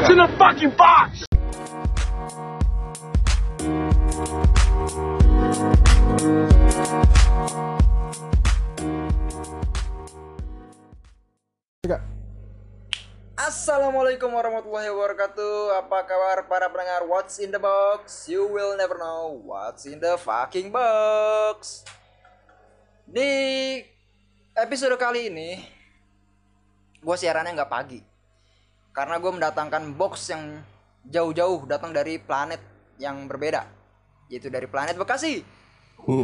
What's in the fucking box? Assalamualaikum warahmatullahi wabarakatuh. Apa kabar para pendengar What's in the box? You will never know what's in the fucking box. Di episode kali ini Gue siarannya nggak pagi Karena gue mendatangkan box yang jauh-jauh Datang dari planet yang berbeda Yaitu dari planet Bekasi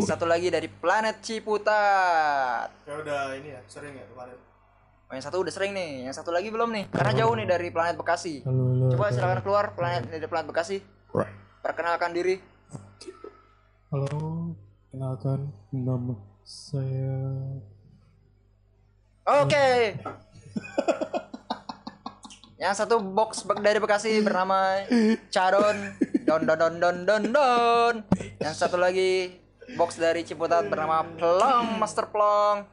Satu lagi dari planet Ciputat Ya udah ini ya, sering ya kemarin. Oh, yang satu udah sering nih, yang satu lagi belum nih. Karena jauh nih dari planet Bekasi. Halo, halo, Coba silakan keluar planet dari planet Bekasi. Perkenalkan diri. Halo, kenalkan nama saya. Oke. yang satu box dari Bekasi bernama Caron Don Don Don Don Don Don. Yang satu lagi box dari Ciputat bernama Plong Master Plong.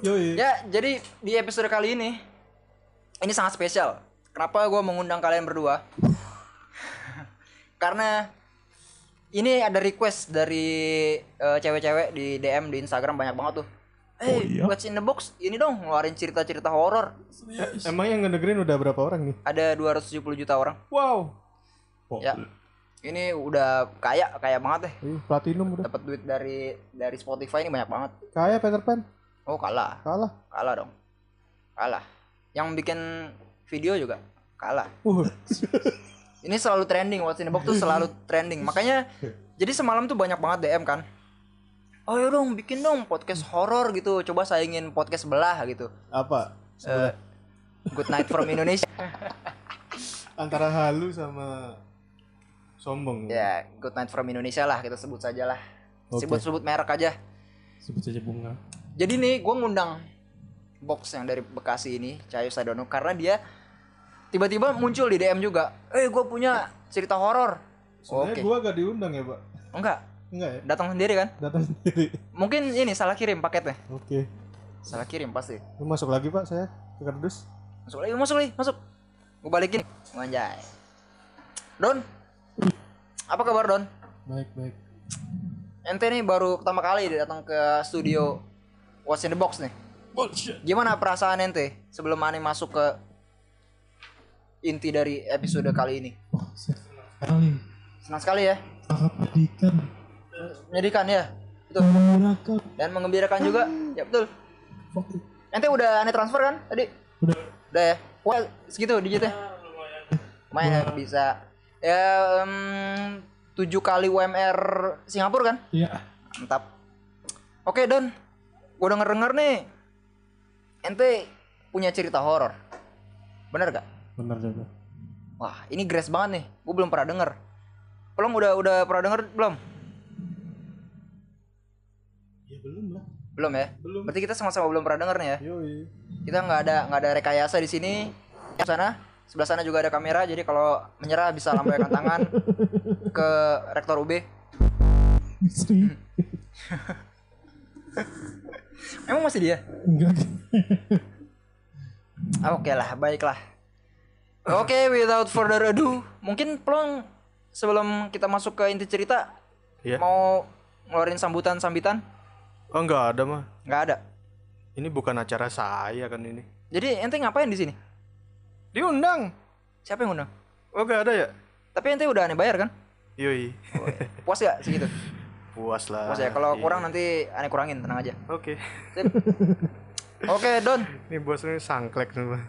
Yoi. Ya, jadi di episode kali ini ini sangat spesial. Kenapa gue mengundang kalian berdua? Karena ini ada request dari eh, cewek-cewek di DM di Instagram banyak banget tuh. Eh, what's in the box? Ini dong ngeluarin cerita-cerita horor. Emang yang ngedengerin udah berapa orang nih? Ada 270 juta orang. Wow. Ya. Ini udah kaya, kaya banget deh. Ih, platinum udah. Dapat duit dari dari Spotify ini banyak banget. Kayak Peter Pan. Oh, kalah. Kalah. Kalah dong. Kalah. Yang bikin video juga kalah. Uh. Ini selalu trending What's in the Box tuh selalu trending. Makanya jadi semalam tuh banyak banget DM kan. Oh ya dong bikin dong podcast horor gitu. Coba saingin podcast sebelah gitu. Apa? Eh, Good Night from Indonesia. Antara halu sama sombong. ya, Good Night from Indonesia lah kita sebut saja lah. Oke. Sebut-sebut merek aja. Sebut saja bunga. Jadi nih gue ngundang box yang dari Bekasi ini, Cahayu Sadono karena dia tiba-tiba muncul di DM juga. Eh gue punya cerita horor. Sebenarnya Oke. gua gak diundang ya, Pak. Enggak, Enggak ya? datang sendiri kan? Datang sendiri. Mungkin ini salah kirim paketnya. Oke. Salah kirim pasti. Lu masuk lagi, Pak, saya ke kardus. Masuk lagi, masuk lagi, masuk. Gue balikin. Anjay. Don. Apa kabar Don? Baik, baik. Ente nih baru pertama kali datang ke studio What's in the Box nih. Bullshit. Gimana perasaan ente sebelum Ani masuk ke inti dari episode kali ini? Oh, sekali. Senang sekali ya. Sangat pendidikan. Menyedihkan ya. Betul. Menggunakan. Dan mengembirakan juga. Ya betul. Ente udah aneh transfer kan tadi? Udah. Udah ya. Wah, segitu digitnya. Lumayan ya bisa. Ya 7 kali UMR Singapura kan? Iya. Mantap. Oke, Don. Gue denger-denger nih. Ente punya cerita horor. Bener gak? Benar juga. Wah, ini grace banget nih. Gue belum pernah denger. Belum udah udah pernah denger belum? Ya belum lah. Belum ya? Belum. Berarti kita sama-sama belum pernah denger nih ya. Yoi. Kita nggak ada nggak ada rekayasa di sini. Di sana, sebelah sana juga ada kamera. Jadi kalau menyerah bisa lambaikan tangan ke rektor UB. Istri. Emang masih dia? Enggak. Ah, Oke lah, baiklah. Oke, without further ado, mungkin Plong sebelum kita masuk ke inti cerita, Iya. mau ngeluarin sambutan-sambitan? Oh, enggak ada mah. Nggak ada. Ini bukan acara saya kan ini. Jadi ente ngapain di sini? Diundang. Siapa yang undang? Oh, enggak ada ya? Tapi ente udah aneh bayar kan? Yoi. Puas gak segitu? Puas lah. Puas ya. Kalau Iya. kurang nanti aneh kurangin, tenang aja. Oke. Sip. Oke, Don. Ini bosnya sangklek semua.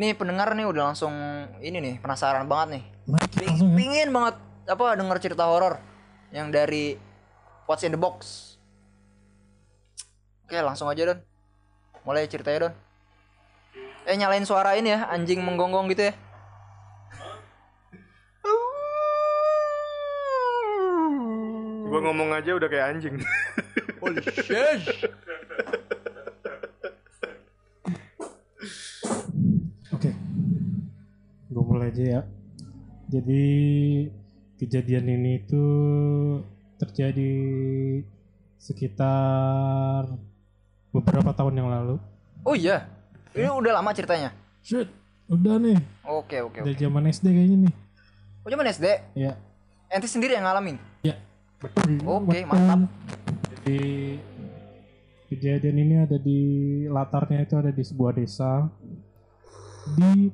Nih pendengar nih udah langsung ini nih penasaran banget nih. Ping- ya. Pingin banget apa denger cerita horor yang dari What's in the Box. Oke, langsung aja, Don. Mulai ceritanya, Don. Eh, nyalain suara ini ya, anjing menggonggong gitu ya. Gua ngomong aja udah kayak anjing. Holy shit. Oke. Gue mulai aja ya. Jadi kejadian ini tuh terjadi sekitar beberapa tahun yang lalu. Oh iya. Ini udah lama ceritanya. Shit. Udah nih, Oke oke udah oke. zaman SD kayaknya nih. Oh cuman SD. Ya. Ente sendiri yang ngalamin. Ya. Oke, mantap. Jadi kejadian ini ada di latarnya itu ada di sebuah desa di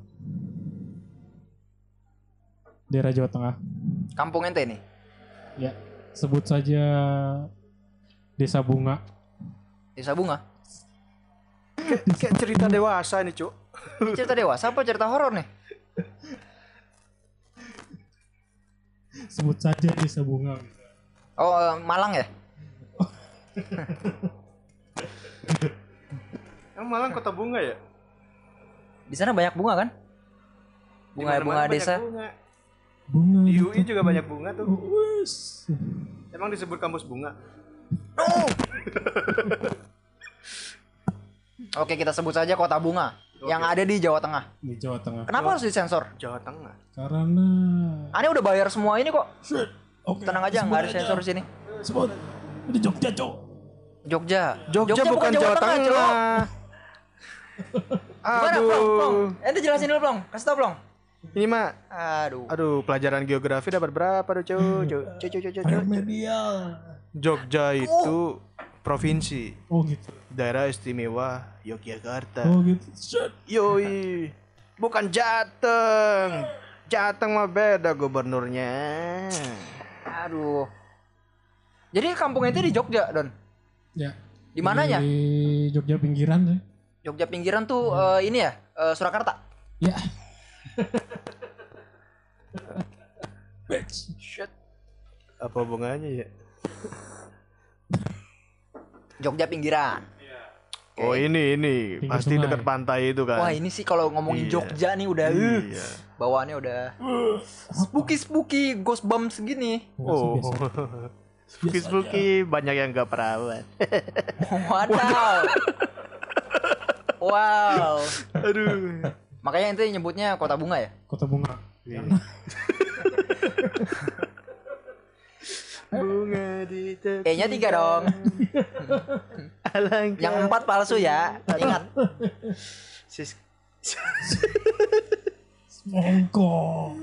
daerah Jawa Tengah. Kampung ente nih. Ya, sebut saja Desa Bunga. Desa Bunga. Kayak cerita dewasa nih, Cuk. Ini cerita dewasa apa cerita horor nih? Sebut saja Desa Bunga. Oh eh, Malang ya? Emang Malang kota bunga ya? Di sana banyak bunga kan? Bunga Di bunga desa. Bunga. Bunga. Di UI juga banyak bunga tuh. Wes. Emang disebut kampus bunga? Oke kita sebut saja kota bunga yang Oke. ada di Jawa Tengah. Di Jawa Tengah. Kenapa harus disensor? Jawa Tengah. Karena Ane udah bayar semua ini kok. Oke, Tenang aja, nggak ada sensor di sini. Sebut. Di Jogja, Cok. Jogja. Jogja, bukan, Jawa, Tengah. Cok. Gimana, Aduh. Plong? Plong. Ente jelasin dulu, Plong. Kasih tau, Plong. Ini mah Aduh. Aduh, pelajaran geografi dapat berapa tuh, Cuk? Cuk, cuk, cuk, cuk, cuk. Remedial. Jogja itu provinsi, Oh gitu. daerah istimewa Yogyakarta. Oh gitu. Shit. Yoi. Bukan Jateng. Jateng mah beda gubernurnya. Aduh. Jadi kampung ente di Jogja, Don. Ya. Di mananya? Di Jogja pinggiran sih. Jogja pinggiran tuh eh, ini ya, eh, Surakarta. Ya. Bitch. Shit. Apa hubungannya ya? Jogja pinggiran. Oh ini ini Pinggir pasti dekat pantai itu kan. Wah ini sih kalau ngomongin Iya. Jogja nih udah uh, Iya. bawaannya udah spooky spooky ghost bump segini. Oh. Biasa, biasa. Spooky spooky banyak yang gak perawan. Wadaw. wow. Aduh. Makanya ente nyebutnya kota bunga ya? Kota bunga. Bunga di tepi. E-nya tiga dong. Alangkah. Yang empat palsu ya. Ingat. Sis. Mongko.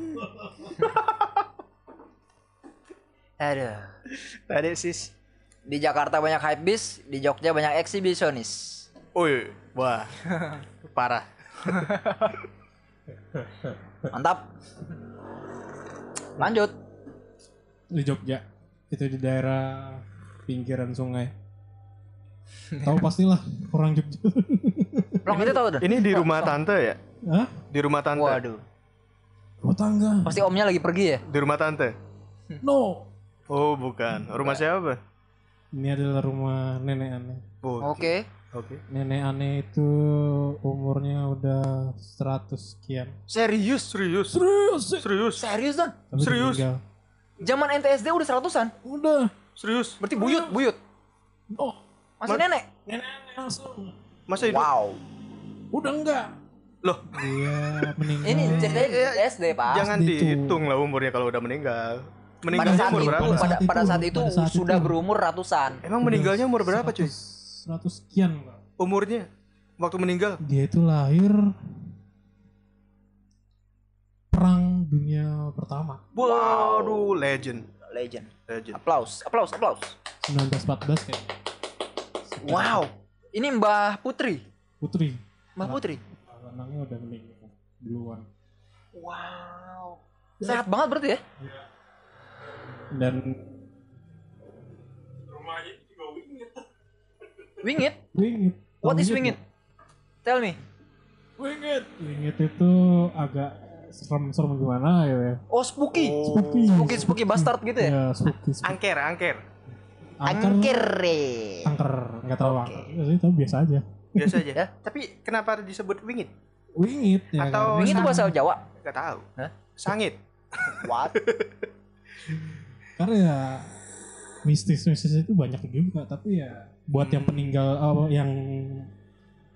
Aduh. Tadi sis. Di Jakarta banyak hype bis, di Jogja banyak eksibisionis. Oi, wah. Parah. Mantap. Lanjut. Di Jogja. Itu di daerah pinggiran sungai. Tahu pastilah orang Jogja. Long itu tahu tuh. Ini di rumah tante ya? Hah? Di rumah tante. Waduh. Rumah tangga. Pasti omnya lagi pergi ya? Di rumah tante. No. Oh, bukan. Rumah siapa? Ini adalah rumah nenek aneh. Oh, Oke. Oke. Nenek aneh itu umurnya udah 100 sekian. Serius? Serius. Serius. Serius. Serius? Tapi Serius? Zaman NTSD udah seratusan. Udah. Serius. Berarti buyut, buyut. Oh, Masih nenek. nenek aneh langsung. Masa hidup? Wow. Udah enggak. Loh, Dia meninggal. Ini ceritanya di SD, Pak. jangan itu. dihitung lah umurnya kalau udah meninggal. pada Meninggalnya saat umur itu, berapa? pada, pada saat itu pada saat sudah itu. berumur ratusan. Emang meninggalnya umur berapa, cuy? 100 sekian, Pak. Umurnya waktu meninggal? Dia itu lahir perang dunia pertama Waduh, legend. Legend. Legend. Applause, applause, applause. 1914 kayak Wow. Ini Mbah Putri. Putri. Mbah Putri. Anaknya udah meninggal duluan. Wow. Sehat banget berarti ya? Dan Wingit? wingit. What Tahu is wingit? Tell me. Wingit. Wingit itu agak serem-serem gimana ya? Oh, spooky. Spooky. Spooky, spooky bastard gitu ya? Ya, spooky. spooky. Angker, angker. Angker. Angkere. Angker. Enggak tahu Oke. angker. Ya, Itu biasa aja. Biasa aja. Ya. Tapi kenapa disebut wingit? Wingit ya. Atau- kan? Wingit itu bahasa Jawa. Gak tahu. Hah? Sangit. What? karena ya mistis-mistis itu banyak juga tapi ya buat yang Hmm. peninggal oh, yang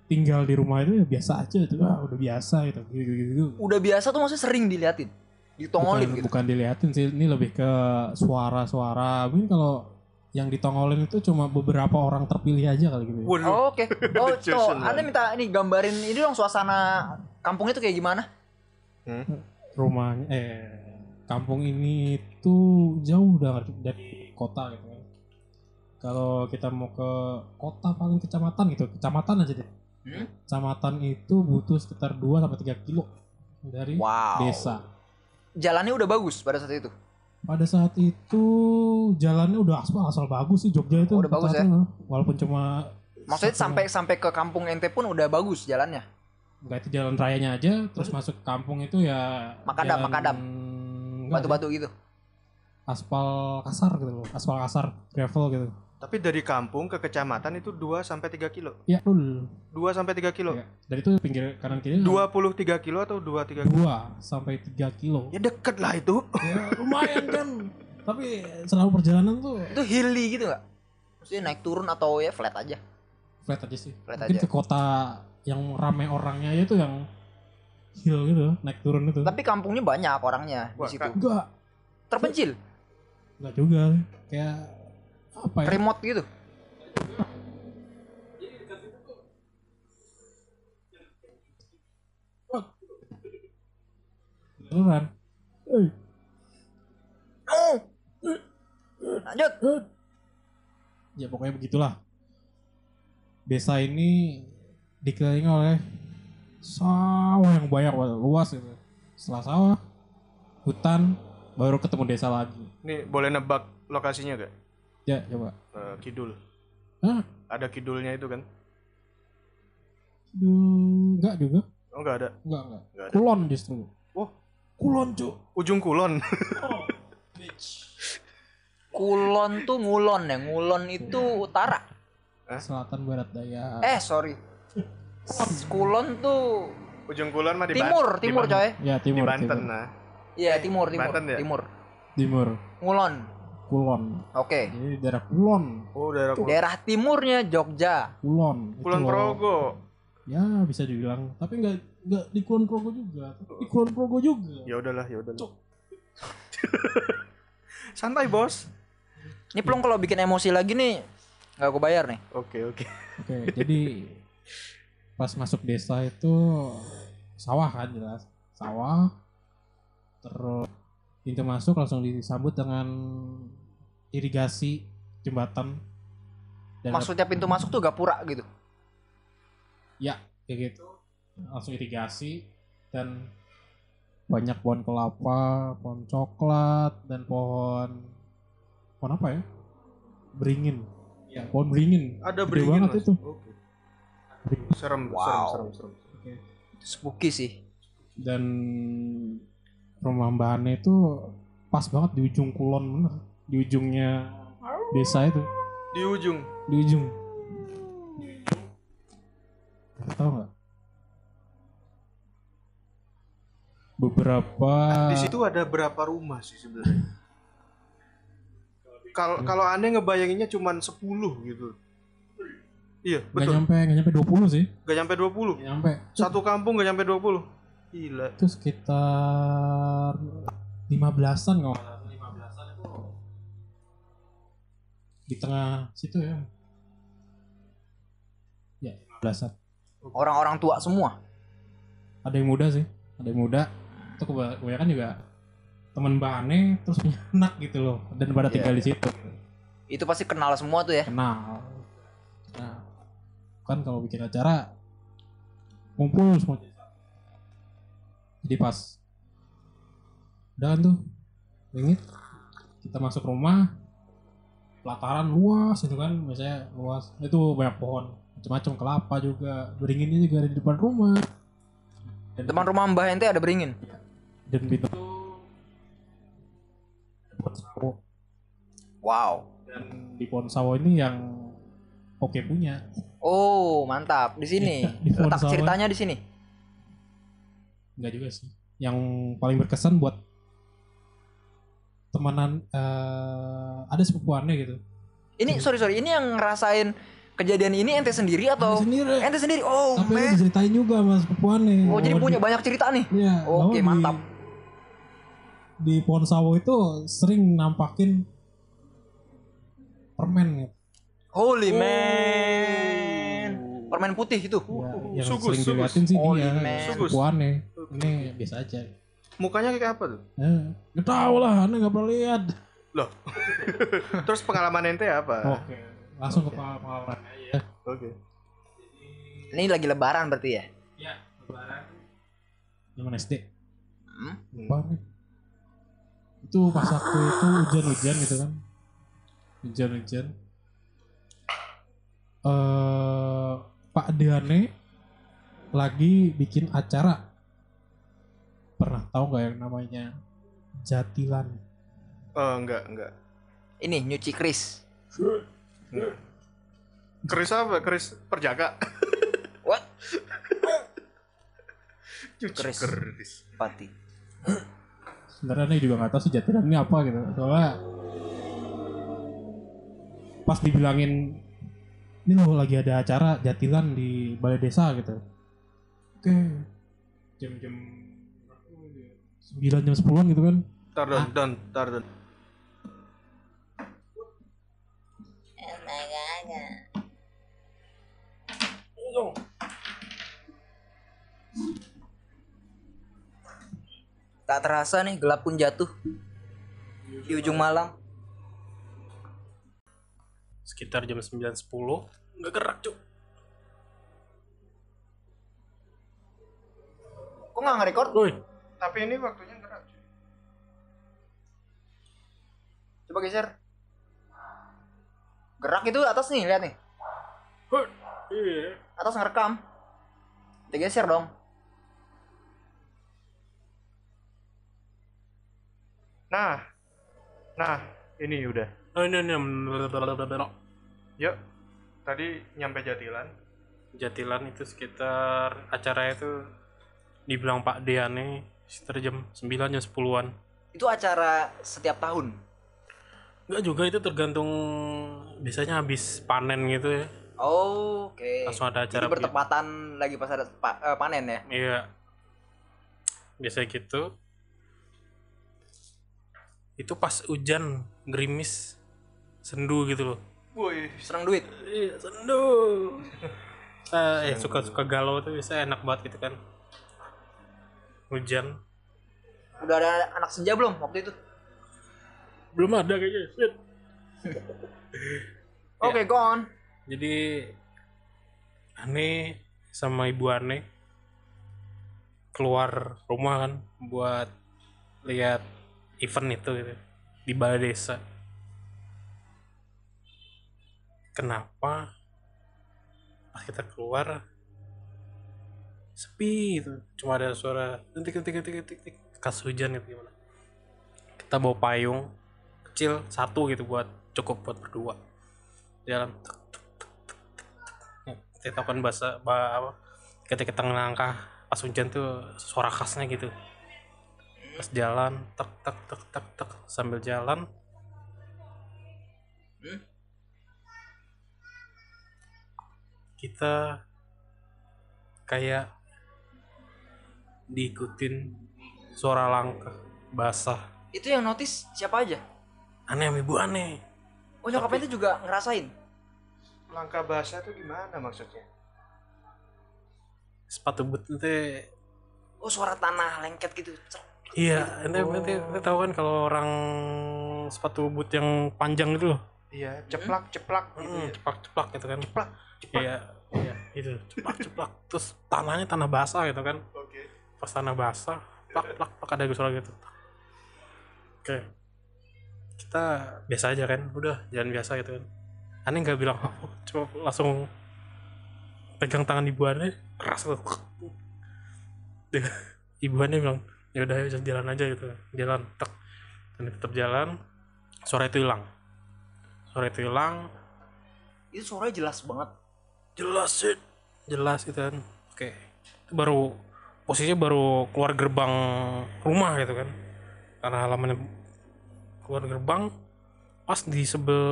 tinggal di rumah itu ya biasa aja itu ah, udah biasa gitu gitu, gitu, gitu. Udah biasa tuh maksudnya sering diliatin. Ditongolin bukan, gitu. bukan diliatin sih ini lebih ke suara-suara mungkin kalau yang ditongolin itu cuma beberapa orang terpilih aja kali gitu ya. Oh, Oke. Oh, Johnson, tuh, man. Anda minta ini gambarin ini dong suasana kampungnya tuh kayak gimana? Hmm. rumahnya eh kampung ini itu jauh dari, dari kota gitu kan. Kalau kita mau ke kota paling kecamatan gitu, kecamatan aja deh. Hmm? Kecamatan itu butuh sekitar 2 sampai 3 kilo dari Wow. desa. Jalannya udah bagus pada saat itu. Pada saat itu jalannya udah aspal asal bagus sih Jogja itu. Oh, udah bagus ya? Walaupun cuma Maksudnya satu- sampai sampai ke kampung ente pun udah bagus jalannya. Enggak itu jalan rayanya aja, terus masuk ke kampung itu ya Makadam, jalan- makadam. Batu-batu gitu. aspal kasar gitu loh, aspal kasar, gravel gitu. Tapi dari kampung ke kecamatan itu 2 sampai 3 kilo. Ya, betul. 2 sampai 3 kilo. Ya. Dan itu pinggir kanan kiri 23 kilo atau 2 3 kilo? 2 sampai 3 kilo. Ya deket lah itu. ya, lumayan kan. Tapi selama perjalanan tuh Itu hilly gitu nggak? Maksudnya naik turun atau ya flat aja? flat aja sih. Flat Mungkin aja. ke kota yang ramai orangnya tuh yang hill gitu, naik turun itu. Tapi kampungnya banyak orangnya Wah, di situ. Enggak, Terpencil, enggak juga. Kayak apa ya? remote gitu. Beneran. Eh, Oh. Lanjut. eh. Ya pokoknya begitulah. Desa ini dikelilingi oleh sawah yang banyak luas gitu. Setelah sawah, hutan, baru ketemu desa lagi. Nih boleh nebak lokasinya gak? Ya, coba. Eh, kidul. Hah? Ada kidulnya itu kan? Duh, enggak juga. Oh enggak ada. Enggak, enggak. Enggak ada. Kulon justru. Oh, Kulon, Cuk. ujung kulon. Kulon tuh ngulon ya. Ngulon itu utara. Selatan barat daya. Eh, sorry. Kulon tuh ujung kulon mah di timur, timur di Ban- coy. Ya, Di timur. Banten timur. nah. Iya, timur, timur, Banten ya? timur. Timur. Ngulon. Kulon. Oke. Jadi daerah Kulon. Oh, daerah kulon. Daerah timurnya Jogja. Kulon. Kulon Itu. Progo. Ya, bisa dibilang. Tapi enggak enggak di Kulon Progo juga. Di Kulon Progo juga. Ya udahlah, ya udahlah. Santai, Bos. Ini pelong kalau bikin emosi lagi nih nggak aku bayar nih. Oke, oke. Oke, jadi pas masuk desa itu sawah kan jelas. Sawah. Terus pintu masuk langsung disambut dengan irigasi jembatan. Dan Maksudnya pintu masuk tuh gapura gitu. ya kayak gitu. Langsung irigasi dan banyak pohon kelapa, pohon coklat dan pohon pohon apa ya? Beringin. Ya, pohon beringin. Ada Gede beringin, banget Mas. itu. Oke. Serem, Wow. serem, serem, serem. Itu spooky sih. dan rumah Mbak Ane itu pas banget di ujung kulon bener di ujungnya desa itu Di ujung. di ujung tahu nggak beberapa Di situ ada berapa rumah sih sebenarnya? Kalau kalau aneh ngebayanginnya cuman 10 gitu. Iya, betul. nyampe nggak nyampe 20 sih Gak nyampe 20. nggak nyampe Satu kampung gak nyampe 20. Gila. itu sekitar 15-an nggak salah. 15-an itu di tengah situ ya ya 15-an Orang-orang tua semua. ada yang muda sih ada yang muda itu keba- kebanyakan juga teman Bane terus punya anak gitu loh dan pada Iya. tinggal di situ Itu pasti kenal semua tuh ya. kenal nah kan kalau bikin acara ngumpul semua jadi pas udah tuh ingin kita masuk rumah pelataran luas itu kan biasanya luas itu banyak pohon macam-macam kelapa juga beringinnya juga ada di depan rumah dan Teman rumah Mbah ente ada beringin. dan pintu pohon sawo Wow. dan di pohon sawo ini yang oke punya Oh, mantap. Di sini. Di pohon Letak sawo. ceritanya di sini. Enggak juga sih yang paling berkesan buat temanan eh, ada sepupuannya gitu Ini sorry sorry, ini yang ngerasain kejadian ini ente sendiri atau Ada sendiri ente sendiri? Oh, tapi man. diceritain juga sama sepupuannya Oh, jadi punya di- banyak cerita nih. Iya, Oke, di- mantap. di pohon sawo itu sering nampakin permen gitu. Holy Oh. man. Permen putih itu. Ya, yang sugus, sering sugus. diliatin sih Oh, dia man. Sugus. sepupuannya ini biasa aja Mukanya kayak apa tuh? eh, nggak tahu lah anda nggak pernah lihat Loh. Terus pengalaman ente apa? oke langsung ke pengalaman aja Oke. Ini lagi lebaran berarti ya? ya lebaran zaman SD Hmm? nih itu pas waktu itu hujan-hujan gitu kan hujan-hujan eh Pak Diane lagi bikin acara pernah tahu nggak yang namanya Jatilan Oh, enggak, enggak. Ini nyuci kris. Keris apa? Keris perjaka. What? Cuci Keris. keris. Pati. sebenarnya nih juga nggak tahu sih Jatilan ini apa gitu soalnya pas dibilangin ini loh lagi ada acara Jatilan di balai desa gitu. Oke. Jam-jam sembilan jam sepuluhan gitu kan. Tar don, don, tar don. Tak terasa nih gelap pun jatuh. Di ujung malam. Sekitar jam 9.10 nggak gerak cuk Kok nggak nge-record? Woi, Tapi ini waktunya gerak. cuy. Coba geser. Gerak itu atas nih, lihat nih. Iya Atas ngerekam. Digeser dong. Nah. Nah, ini udah. oh ini ini Yuk. Tadi nyampe Jatilan. Jatilan itu sekitar acara itu dibilang Pak Deane sekitar jam 9 jam 10-an Itu acara setiap tahun. Enggak juga itu tergantung biasanya habis panen gitu ya Oh, oke. langsung ada Jadi acara bertepatan lagi pas ada pa- eh, panen ya. Iya. Biasa gitu. Itu pas hujan, gerimis, sendu gitu loh. Woi. Seneng duit. Iya, sendu. Saya eh, suka-suka galau tuh biasa enak banget gitu kan. Hujan. Udah ada anak senja belum waktu itu? Belum ada kayaknya. Shit. Oke, go on. Jadi aneh sama ibu aneh keluar rumah kan buat lihat event itu gitu di balai desa. Kenapa pas kita keluar sepi itu cuma ada suara tintik tintik tintik tintik tintik kas hujan gitu gimana? Kita bawa payung kecil satu gitu buat cukup buat berdua. Tek, tek. kita kan bahasa bah, apa ketika kita ngelangkah pas hujan tuh suara khasnya gitu. Pas jalan tek tek tek tek tek sambil jalan kita kayak diikutin suara langkah basah Itu yang notice siapa aja? aneh sama ibu aneh Oh, nyokapnya itu juga ngerasain. Langkah bahasa itu gimana maksudnya? sepatu boot ente Oh, suara tanah lengket gitu. Iya ente, ente, ente tahu kan kalau orang sepatu boot yang panjang gitu loh Iya, ceplak, ceplak gitu Hmm, ya. ceplak ceplak gitu kan. Ceplak, ceplak. iya iya itu ceplak ceplak. Terus tanahnya tanah basah gitu kan. Oke. pas tanah basah plak plak plak ada suara gitu. Oke. Kita biasa aja kan udah jalan biasa gitu kan. Aneh nggak bilang apa cuma langsung pegang tangan ibu aneh keras tuh Dia- ibu aneh bilang ya udah jalan aja gitu jalan tek. Dan tetap jalan suara itu hilang suara itu hilang. Itu suaranya jelas banget. jelas sih jelas gitu kan. Oke. Itu baru posisinya baru keluar gerbang rumah gitu kan. Karena halamannya keluar gerbang pas di sebel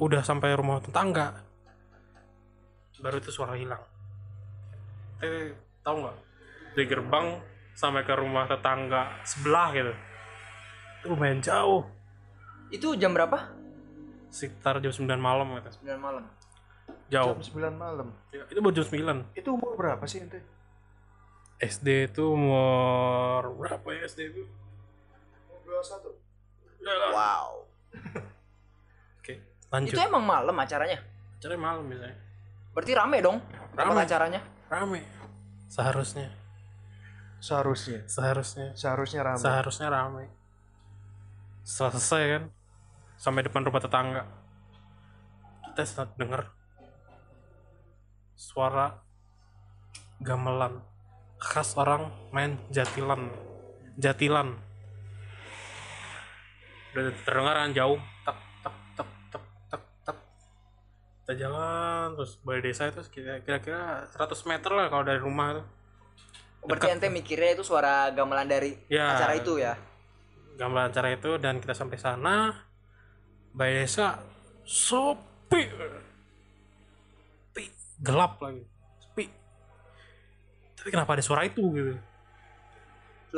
udah sampai rumah tetangga. Baru itu suara hilang. Eh tahu nggak? Dari gerbang sampai ke rumah tetangga sebelah gitu. Itu lumayan jauh. Itu jam berapa? Sekitar jam 9 malam gitu 9 malam. jauh Jam 9 malam. Ya, itu baru jam 9 Itu umur berapa sih ente? SD itu umur berapa ya SD itu 21. Ya lah. Wow. oke lanjut Itu emang malam acaranya. acaranya malam biasanya Berarti rame dong Rame. acaranya. rame seharusnya Seharusnya. seharusnya Seharusnya ramai. seharusnya rame selesai kan sampai depan rumah tetangga. Kita saat dengar suara gamelan. Khas orang main jatilan. Jatilan. Udah terdengar jauh. Tak tak tak tak tak tak kita jalan terus balai desa itu kira- kira-kira 100 meter lah kalau dari rumah tuh Berarti ente mikirnya itu suara gamelan dari Ya. acara itu ya. gambar acara itu dan kita sampai sana Balai Desa sepi. Sepi. Gelap lagi. Sepi. Tapi kenapa ada suara itu gitu?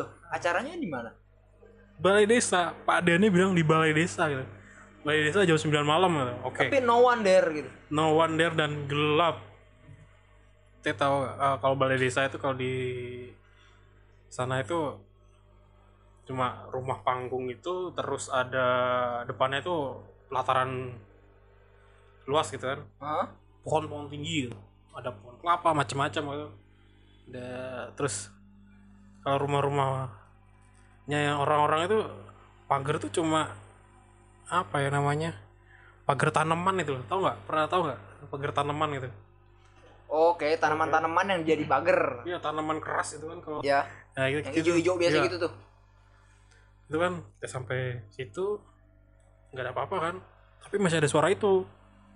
Loh, acaranya di mana? Balai Desa. Pak Dani bilang di Balai Desa gitu. Balai Desa jam 9 malam gitu. Oke. Tapi no one there gitu. no one there dan gelap. Saya tahu uh, kalau balai desa itu kalau di sana itu cuma rumah panggung itu terus ada depannya itu pelataran luas gitu kan Hah? pohon-pohon tinggi gitu. ada pohon kelapa macam-macam gitu ada terus kalau rumah-rumahnya yang orang-orang itu pagar tuh cuma apa ya namanya pagar tanaman itu tau nggak pernah tau nggak pagar tanaman gitu Oke, tanaman-tanaman yang jadi pagar. Iya tanaman keras itu kan kalau Ya, nah, gitu, yang gitu. hijau-hijau biasa Iya. gitu tuh. Itu kan kita sampai situ nggak ada apa-apa kan tapi masih ada suara itu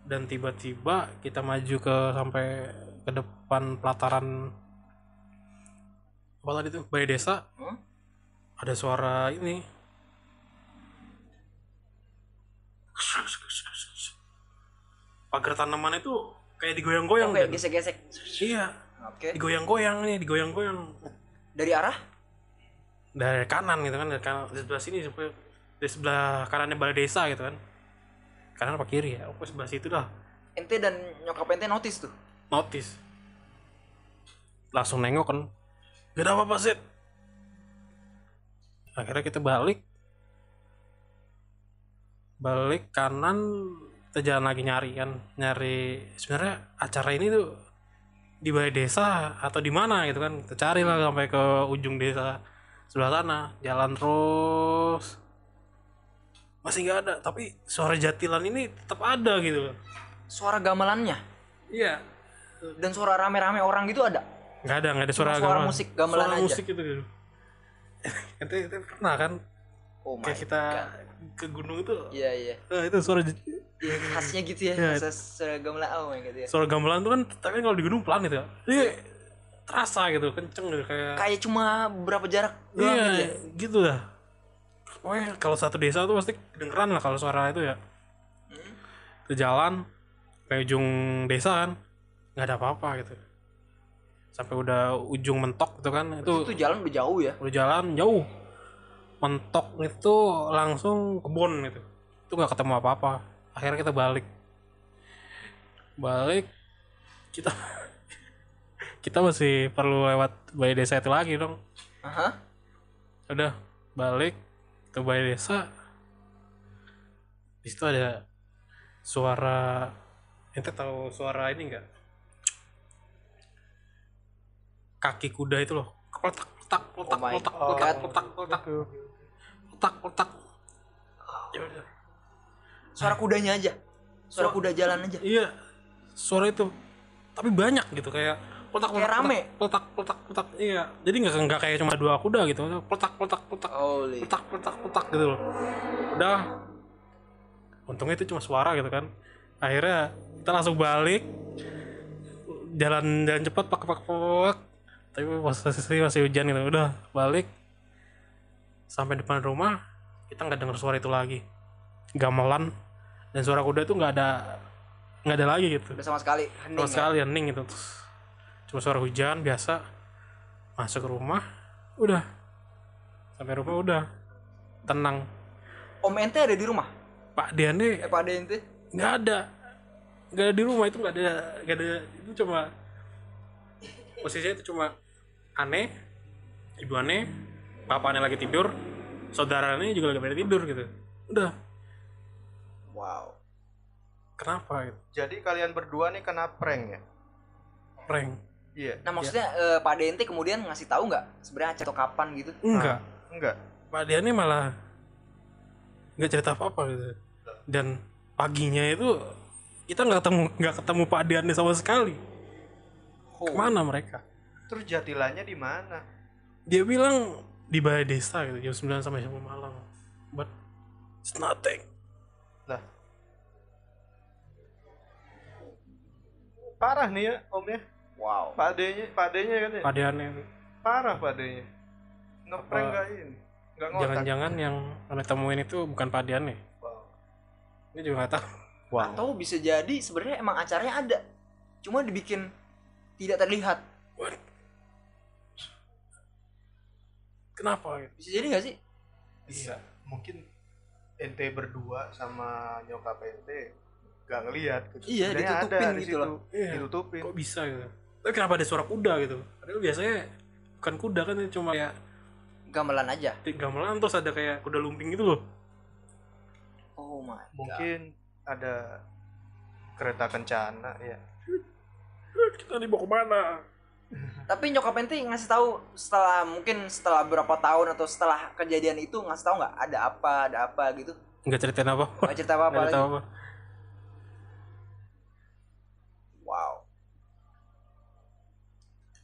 dan tiba-tiba kita maju ke sampai ke depan pelataran apa tadi tuh balai desa Hmm? ada suara ini pagar tanaman itu kayak digoyang-goyang Oh, kayak Dan- gesek-gesek. iya Oke. digoyang-goyang nih digoyang-goyang Dari arah? Dari kanan gitu kan dari kanan di sebelah sini sampai di sebelah kanannya balai desa gitu kan. Kanan apa kiri ya? Oh sebelah situ dah. Ente dan nyokap ente notice tuh. notice. Langsung nengok kan. Gak ada apa-apa sih akhirnya kita balik. Balik kanan kita jalan lagi nyari kan. Nyari sebenarnya acara ini tuh di balai desa atau di mana gitu kan. Kita cari lah sampai ke ujung desa sebelah sana jalan terus masih nggak ada tapi suara jatilan ini tetap ada gitu Suara gamelannya iya dan suara rame-rame orang gitu ada. nggak ada nggak ada suara, suara gamelan. musik gamelan suara aja. musik gitu gitu ente, ente pernah kan Oh my kayak kita God. ke gunung itu Iya, iya. eh, itu suara Iya, khasnya gitu ya. Khas suara gamelan oh my God ya. suara gamelan tuh kan tapi kalau di gunung pelan gitu ya Iya, terasa gitu kenceng gitu kayak Kayak cuma berapa jarak doang iya gitu ya. gitu dah. Pokoknya kalau satu desa tuh pasti kedengeran lah kalau suara itu ya. Hmm. ke jalan ke ujung desa kan nggak ada apa-apa gitu. Sampai udah ujung mentok gitu kan itu Itu jalan udah jauh ya. udah jalan jauh. Mentok itu langsung kebun gitu. Itu nggak ketemu apa-apa. Akhirnya kita balik. Balik kita kita masih perlu lewat balai desa itu lagi dong Aha. udah balik ke balai desa di situ ada suara ente tahu suara ini enggak kaki kuda itu loh letak letak letak Oh letak God. letak letak letak letak letak ya udah Suara kudanya aja. Suara Suara- kuda jalan aja. iya suara itu tapi banyak gitu kayak letak Kayak rame. letak letak letak iya. Jadi nggak nggak kayak cuma dua kuda gitu. Letak letak letak Holy. petak petak petak gitu loh. Udah. Untungnya itu cuma suara gitu kan. Akhirnya kita langsung balik. Jalan jalan cepat pak pak pak. Tapi posisi masih hujan gitu. Udah balik. Sampai depan rumah kita nggak dengar suara itu lagi. Gamelan. Dan suara kuda itu nggak ada nggak ada lagi gitu. Udah sama sekali hening. sama ya? sekali hening gitu. Terus cuma suara hujan biasa masuk ke rumah udah sampai rumah udah tenang Om ente ada di rumah? Pak Dian nih Eh Pak ente? nggak ada nggak ada di rumah itu nggak ada nggak ada itu cuma posisinya itu cuma aneh ibu aneh bapaknya lagi tidur saudaranya juga lagi pada tidur gitu udah Wow. kenapa gitu Jadi kalian berdua nih kena prank ya? prank Iya. Nah maksudnya eh, Pak Dente kemudian ngasih tahu nggak sebenarnya atau kapan gitu? enggak Enggak. Pak ini malah nggak cerita apa apa gitu dan paginya itu kita nggak ketemu nggak ketemu Pak Dian sama sekali Oh. ke mana mereka Terus jatilannya di mana? dia bilang di balai desa gitu jam 9 sampai jam malam but it's nothing Lah. Parah nih ya omnya. Wow. Pak D-nya kan ya? Itu Parah Pak D-nya. Ngeprank Apa- gak ini? Gak ngotak. jangan-jangan yang anda temuin itu bukan nih Wow. ini juga nggak tahu Wow. Atau bisa jadi sebenarnya emang acaranya ada, cuma dibikin tidak terlihat. What? kenapa gitu Bisa jadi nggak sih? Iya. Mungkin ente berdua sama nyokap ente gak ngelihat gitu. Iya, Sebenarnya ditutupin ada di gitu situ. loh. Iya. Ditutupin. kok bisa gitu tapi kenapa ada suara kuda gitu padahal biasanya bukan kuda kan cuma kayak Gamelan aja. gamelan terus ada kayak kuda lumping gitu loh Oh my god. Mungkin ada kereta kencana ya. kita dibawa ke mana Tapi nyokap ente ngasih tahu setelah mungkin setelah berapa tahun atau setelah kejadian itu ngasih tahu nggak ada apa, ada apa gitu. nggak ceritain apa Nggak cerita apa-apa nggak lagi. tahu apa Wow.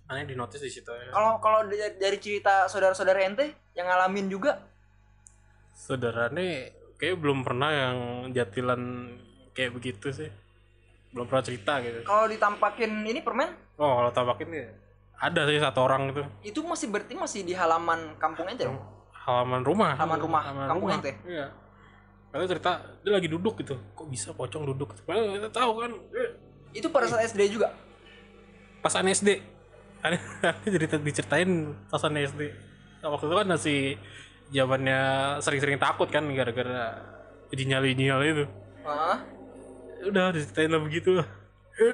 Aneh di notice di situ ya. Kalau kalau dari, dari cerita saudara-saudara ente yang ngalamin juga, saudara nih kayak belum pernah yang jatilan kayak begitu sih. Belum pernah cerita gitu. Kalau ditampakin ini permen? Oh kalau tabakin ya ada sih satu orang itu itu masih berarti masih di halaman kampung ente dong? halaman rumah. Halaman rumah, kampung ente? iya. Karena cerita dia lagi duduk gitu. Kok bisa pocong duduk padahal kita tahu kan. Itu pada saat SD juga. pas SD aneh aneh cerita diceritain pas aneh SD waktu itu kan masih zamannya sering-sering takut kan gara-gara nyali nyali itu Hah? udah diceritain lah begitu Eh,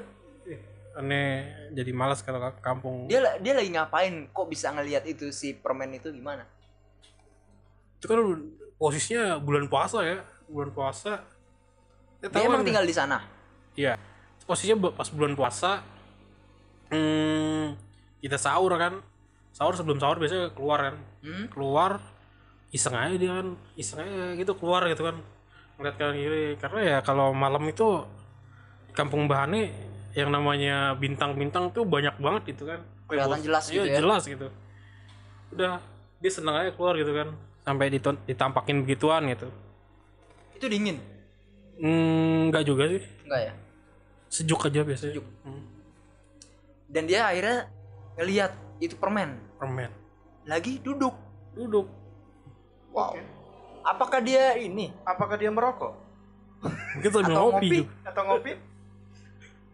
aneh jadi malas kalau ke kampung Dia dia lagi ngapain? Kok bisa ngelihat itu si permen itu gimana? itu kan posisinya bulan puasa ya bulan puasa ya, Dia emang kan? tinggal di sana. Iya. Posisinya pas bulan puasa hmm, kita sahur kan. Sahur sebelum sahur biasanya keluar kan. Hmm? Keluar iseng aja dia kan. Iseng aja gitu keluar gitu kan. Ngeliat kanan kiri karena ya kalau malam itu kampung Bahane yang namanya bintang-bintang tuh banyak banget gitu kan. Kelihatan jelas iya, gitu ya. jelas gitu. Udah dia seneng aja keluar gitu kan. Sampai ditampakin begituan gitu. Itu dingin. Hmm, enggak juga sih. Enggak ya? Sejuk aja biasanya. Sejuk. Hmm, Dan dia akhirnya ngelihat itu permen permen. lagi duduk. Duduk. Wow. Apakah dia ini Apakah dia merokok? Mungkin sambil Atau ngopi, ngopi. Atau ngopi?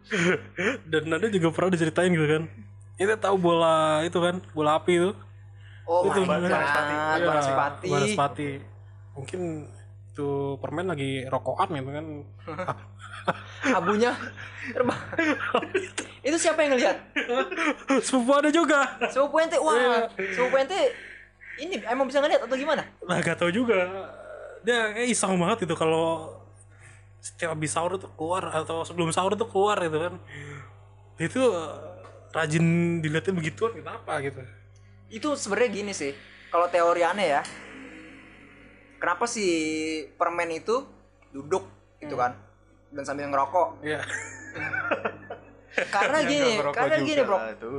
Dan ada juga pernah diceritain gitu kan. Kita tahu bola itu kan, bola api itu. Oh Itu my god, Banaspati. Banaspati. Mungkin itu permen lagi rokokan gitu kan. Abunya terbang. itu siapa yang ngelihat? Sepupu ada juga. Sepupu ente, Iya. wah, sepupu ente ini emang bisa ngelihat atau gimana? Nah, gak tahu juga. Dia kayak iseng banget itu kalau setiap habis sahur tuh keluar atau sebelum sahur tuh keluar gitu kan. Itu eh, rajin dilihatin begituan kenapa gitu. Itu sebenarnya gini sih, kalau teori aneh ya. Kenapa si permen itu duduk gitu Hmm. kan? Dan sambil ngerokok. Iya. Karena Ya, gini, karena juga gini, Bro. itu.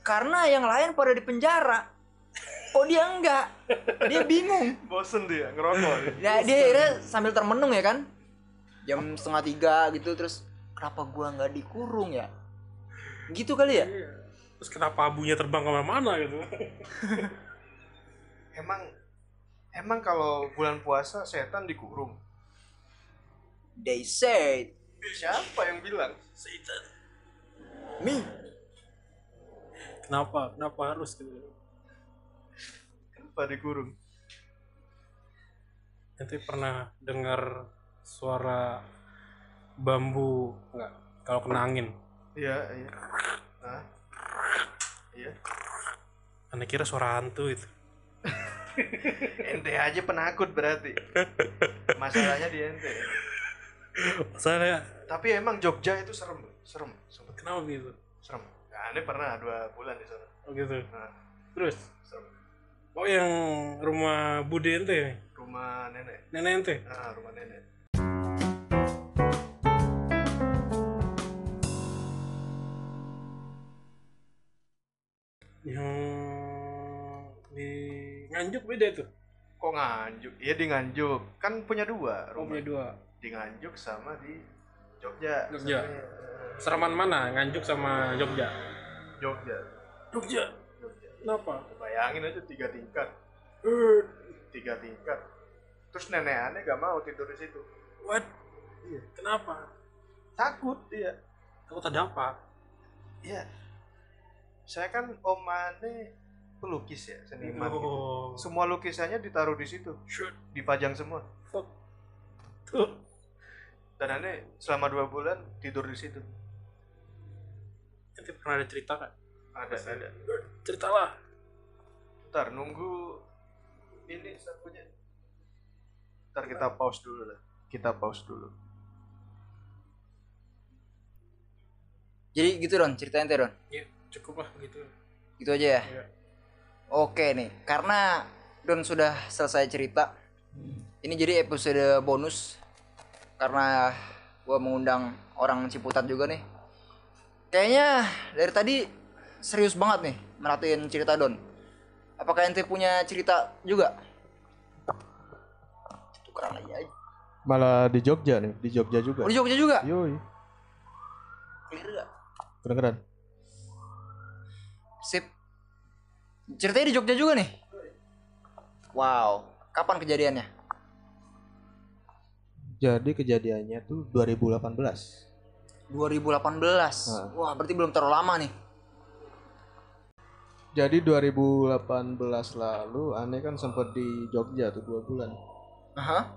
Karena yang lain pada di penjara. Kok dia enggak? Dia bingung. Bosen dia ngerokok. Nah, dia akhirnya sambil termenung ya kan? Jam setengah tiga gitu terus kenapa gua nggak dikurung ya? Gitu kali ya? Terus kenapa abunya terbang ke mana-mana gitu. emang emang kalau bulan puasa setan dikurung. They said Siapa yang bilang? Satan. me. Kenapa? Kenapa harus gitu? Kenapa dikurung? Nanti pernah dengar suara bambu enggak kalau kena angin Iya, iya. Nah. Iya. aneh kira suara hantu itu Ente aja penakut berarti. Masalahnya di ente. Masalahnya Tapi emang Jogja itu serem, serem, sempet kenapa gitu serem. Nah, aneh pernah dua bulan di sana. oh gitu Nah, terus serem. oh yang rumah bude ente Rumah nenek. nenek ente Ah, rumah nenek. yang di Nganjuk beda tuh Kok Nganjuk? Iya di Nganjuk. Kan punya dua oh, rumah. punya dua Di Nganjuk sama di Jogja. Jogja. Sebenarnya. Seraman mana Nganjuk sama Jogja Jogja. Jogja Jogja. kenapa Bayangin aja tiga tingkat. Eh, Tiga tingkat. Terus nenek aneh gak mau tidur di situ. what Iya. kenapa Takut dia. takut ada apa Iya. Saya kan om aneh pelukis ya, seniman gitu. oh Semua lukisannya ditaruh di situ, shoot dipajang semua. fuck tuh Dan aneh selama dua bulan tidur di situ. ente pernah ada cerita kan Ada, ada. ceritalah Ntar nunggu ini sapunya. Ntar kita pause dulu lah. Kita pause dulu. Jadi gitu Don, ceritain teh Don. ya cukup lah gitu Gitu aja ya. Iya. Oke nih, karena Don sudah selesai cerita. Ini jadi episode bonus karena gua mengundang orang Ciputat juga nih. Kayaknya dari tadi serius banget nih merhatiin cerita Don. Apakah ente punya cerita juga? Tukeran aja. aja. Malah di Jogja nih, di Jogja juga. Oh, di Jogja juga? Yoi, Clear gak? kedengeran. Sip. Ceritanya di Jogja juga nih. Wow, kapan kejadiannya? Jadi kejadiannya tuh 2018. 2018. Wah, berarti belum terlalu lama nih. Jadi 2018 lalu aneh kan sempet di Jogja tuh dua bulan. Aha.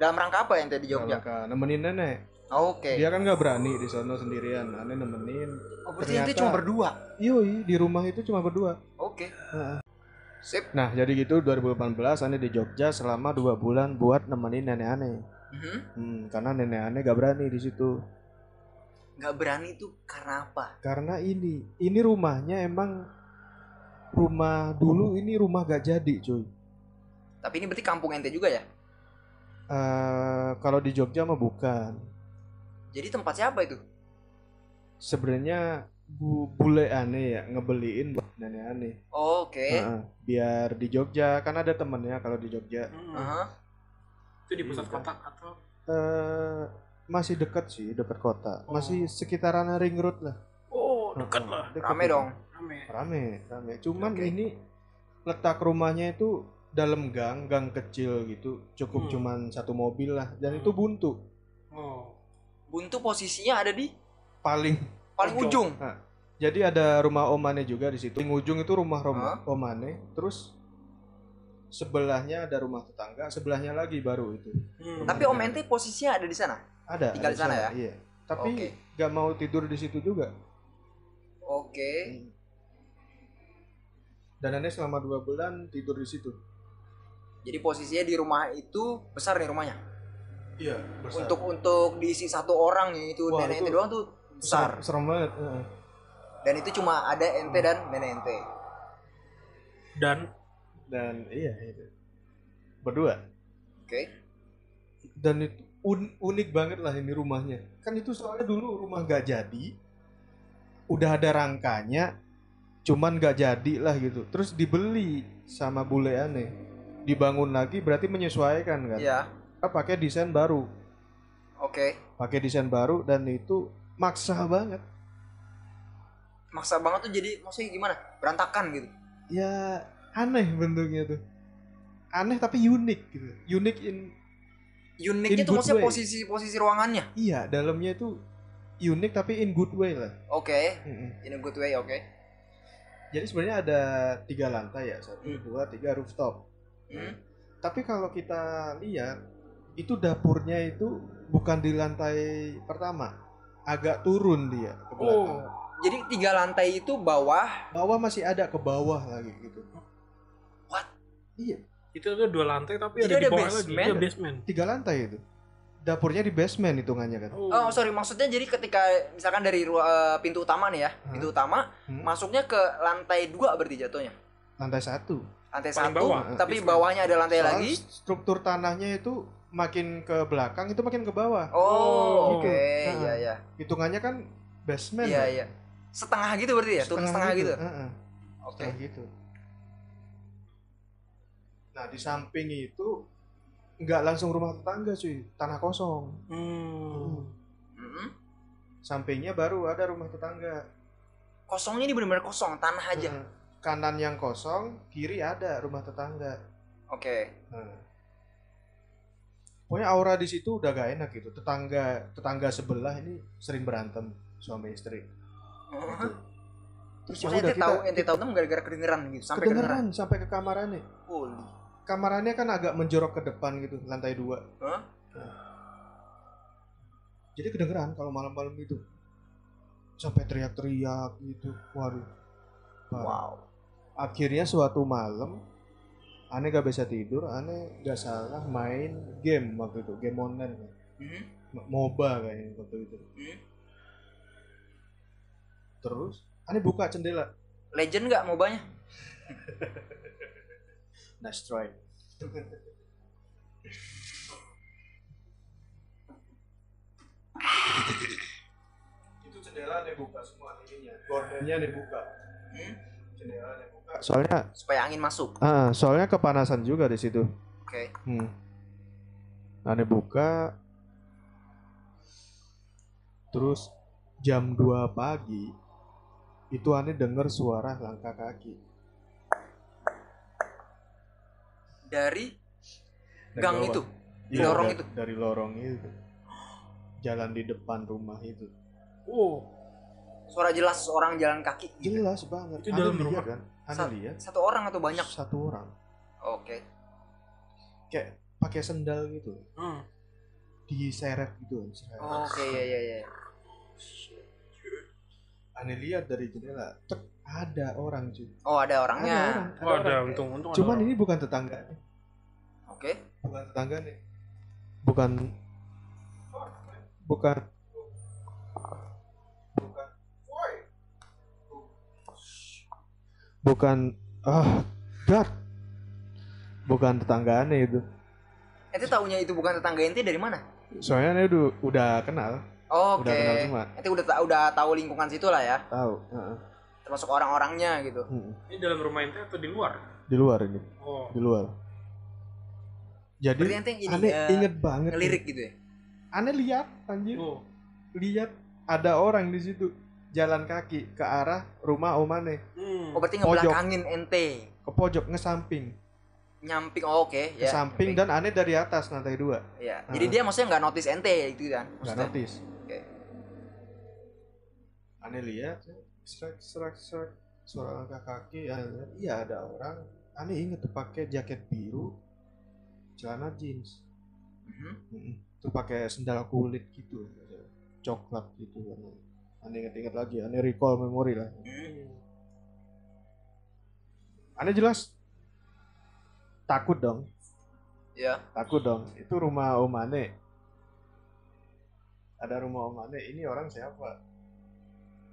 Dalam rangka apa yang tadi di Jogja? Jogja. nemenin nenek. Oke. Dia kan nggak berani di sana sendirian. Aneh nemenin. Oh, berarti ternyata- ente cuma berdua. Yoi, di rumah itu cuma berdua. Oke. Heeh. Sip. Nah, jadi gitu 2018 aneh di Jogja selama dua bulan buat nemenin nenek aneh. Mhm. Hmm, karena nenek aneh gak berani di situ. Nggak berani tuh karena apa? Karena ini, ini rumahnya emang rumah dulu ini rumah gak jadi, cuy. Tapi ini berarti kampung ente juga ya? Eh, kalau di Jogja mah bukan. Jadi tempat siapa itu? Sebenarnya bu bule aneh ya ngebeliin buat nenek aneh. Oke. Heeh, biar di Jogja kan ada temennya kalau di Jogja. Hmm. Aha. Itu di pusat Iya. kota atau Eh masih dekat sih, dekat kota. Oh. Masih sekitaran ring road lah. oh dekat lah Dekat Rame dong. rame Rame, rame. Cuman Oke. ini letak rumahnya itu dalam gang, gang kecil gitu. Cukup Hmm. cuman satu mobil lah dan Hmm. itu buntu. oh Buntu posisinya ada di Paling paling Ujung. ujung. Nah, jadi ada rumah Omane juga di situ. Paling ujung itu rumah Roma, Hah? Omane. Terus sebelahnya ada rumah tetangga, sebelahnya lagi baru itu. Hmm. Tapi Om ente posisinya ada di sana. Ada. Tinggal ada di sana ya? Iya. Tapi Oke. gak mau tidur di situ juga. Oke. Dan aneh selama dua bulan tidur di situ. Jadi posisinya di rumah itu besar nih rumahnya. Iya. Untuk untuk diisi satu orang nih itu Wah, nenek itu ente doang tuh besar. serem, banget. heeh. Dan itu cuma ada ente dan nenek ente. dan Dan iya itu. Berdua. Oke. Dan itu un- unik banget lah ini rumahnya. Kan itu soalnya dulu rumah gak jadi. Udah ada rangkanya. Cuman gak jadi lah gitu. Terus dibeli sama bule aneh. Dibangun lagi berarti menyesuaikan kan. Iya. Kita pakai desain baru. Oke. Pakai desain baru dan itu maksa banget. Maksa banget tuh jadi maksudnya gimana? Berantakan gitu. Ya aneh bentuknya tuh. Aneh tapi unik gitu. Unik in Uniknya In tuh maksudnya way. posisi posisi ruangannya. iya dalamnya itu unik tapi in good way lah. Oke. Mm-mm. In a good way, oke. Jadi sebenarnya ada tiga lantai ya, satu, Hmm. dua, tiga rooftop. Hmm. Tapi kalau kita lihat itu dapurnya itu bukan di lantai pertama agak turun dia ke belakang Oh, Jadi tiga lantai itu bawah. bawah masih ada ke bawah lagi gitu? Iya itu tuh dua lantai tapi Jadi ada di ada bawah lagi. basement? Iya, basement. tiga lantai itu dapurnya di basement hitungannya kan Oh sorry maksudnya jadi ketika misalkan dari eh, pintu utama nih ya, Hmm. pintu utama Hmm. masuknya ke lantai dua berarti jatuhnya. lantai satu Lantai Paling satu, bawah. tapi Basement. bawahnya ada lantai Soal lagi. struktur tanahnya itu makin ke belakang itu makin ke bawah Oh, gitu. oke, Nah. iya iya. hitungannya kan basement Iya kan? iya. Setengah gitu berarti ya, turun setengah gitu. Heeh, Oke. setengah gitu nah di samping itu nggak langsung rumah tetangga cuy tanah kosong Hmm. Mm-mm. sampingnya baru ada rumah tetangga Kosongnya ini benar-benar kosong, tanah aja. Heeh. kanan yang kosong kiri ada rumah tetangga Oke. Nah. Pokoknya aura di situ udah gak enak gitu. Tetangga tetangga sebelah ini sering berantem suami istri. Gitu. Terus ya udah ente tahu, kita ente tahu tuh gara-gara kedengeran gitu, sampai kedengeran. kedengeran sampai ke kamarnya. Holy. Kamarnya kan agak menjorok ke depan gitu, lantai dua. Hah? Jadi kedengeran kalau malam-malam itu. Sampai teriak-teriak gitu. Waduh. Wow. Akhirnya suatu malam aneh gak bisa tidur, aneh gak salah main game waktu itu, game online. Hmm? M- MOBA kayaknya waktu itu. Hmm? Terus aneh buka jendela. Legend nggak mobanya? Try. itu jendela aneh buka semua ininya. Gordennya aneh buka. Hmm? Jendela aneh buka. Soalnya Supaya angin masuk. ah, soalnya kepanasan juga di situ. Oke. Hmm. Aneh buka. Terus jam 2 pagi itu aneh denger suara langkah kaki. Dari Dari gang bawah. itu. Di Iya, lorong da- itu. Dari lorong itu. Jalan di depan rumah itu. Oh, Suara jelas seorang jalan kaki. Gitu. Jelas banget. Itu dalam rumah? kan? Sa- lihat Satu orang atau banyak? satu orang Oke. kayak pakai sendal gitu, hmm. diseret gitu. Oke, iya iya iya. Aneh lihat dari jendela, cek ada orang cuy. Oh, ada orangnya. Ada orang. Oh, ada orang. untung, untung. ada Cuman orang. ini bukan tetangga, Oke. bukan tetangga nih. Bukan bukan bukan bukan ah God bukan tetangga aneh itu Ente taunya itu bukan tetangga ente dari mana? soalnya aneh udah, udah kenal Oke. Udah kenal semua. Ente udah udah tahu lingkungan situ lah ya, tahu heeh. Termasuk orang-orangnya gitu. Mm-mm. Ini dalam rumah ente atau di luar? di luar ini Oh. di luar jadi Berarti ini aneh eh, inget banget nih. ngelirik gitu ya. aneh lihat anjir Oh. lihat ada orang di situ jalan kaki ke arah rumah Om Aneh Hmm. Oh, berarti ngebelakangin ente. ke pojok ngesamping Nyamping. Oh, oke, ke ya. samping dan Aneh dari atas lantai dua Iya. Ah. Jadi dia maksudnya nggak notice ente gitu kan? nggak notice Oke. Aneh lihat serak serak serak suara langkah kaki Aneh lihat, iya ada orang. Aneh inget tuh pakai jaket biru celana jeans. Mhm. Mm-mm. Tuh pakai sendal kulit gitu coklat gitu aneh. Inget-inget lagi aneh recall memori lah. Hmm. aneh jelas. Takut dong. Ya. takut dong. Itu rumah Om Ane ada rumah Om Ane ini orang siapa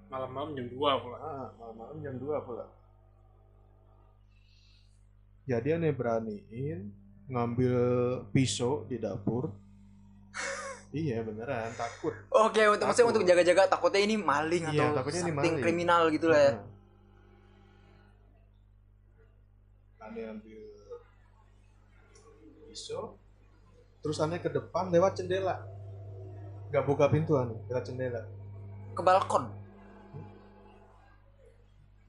Malam-malam jam 2 pula. ah malam-malam jam 2 pula jadi aneh beraniin ngambil pisau di dapur iya beneran takut Oke, untuk maksudnya untuk jaga-jaga takutnya ini maling Iya, atau takutnya ini maling. kriminal gitu lah ya. Heeh. aneh ambil pisau terus aneh ke depan lewat jendela nggak buka pintu aneh lewat jendela Ke balkon.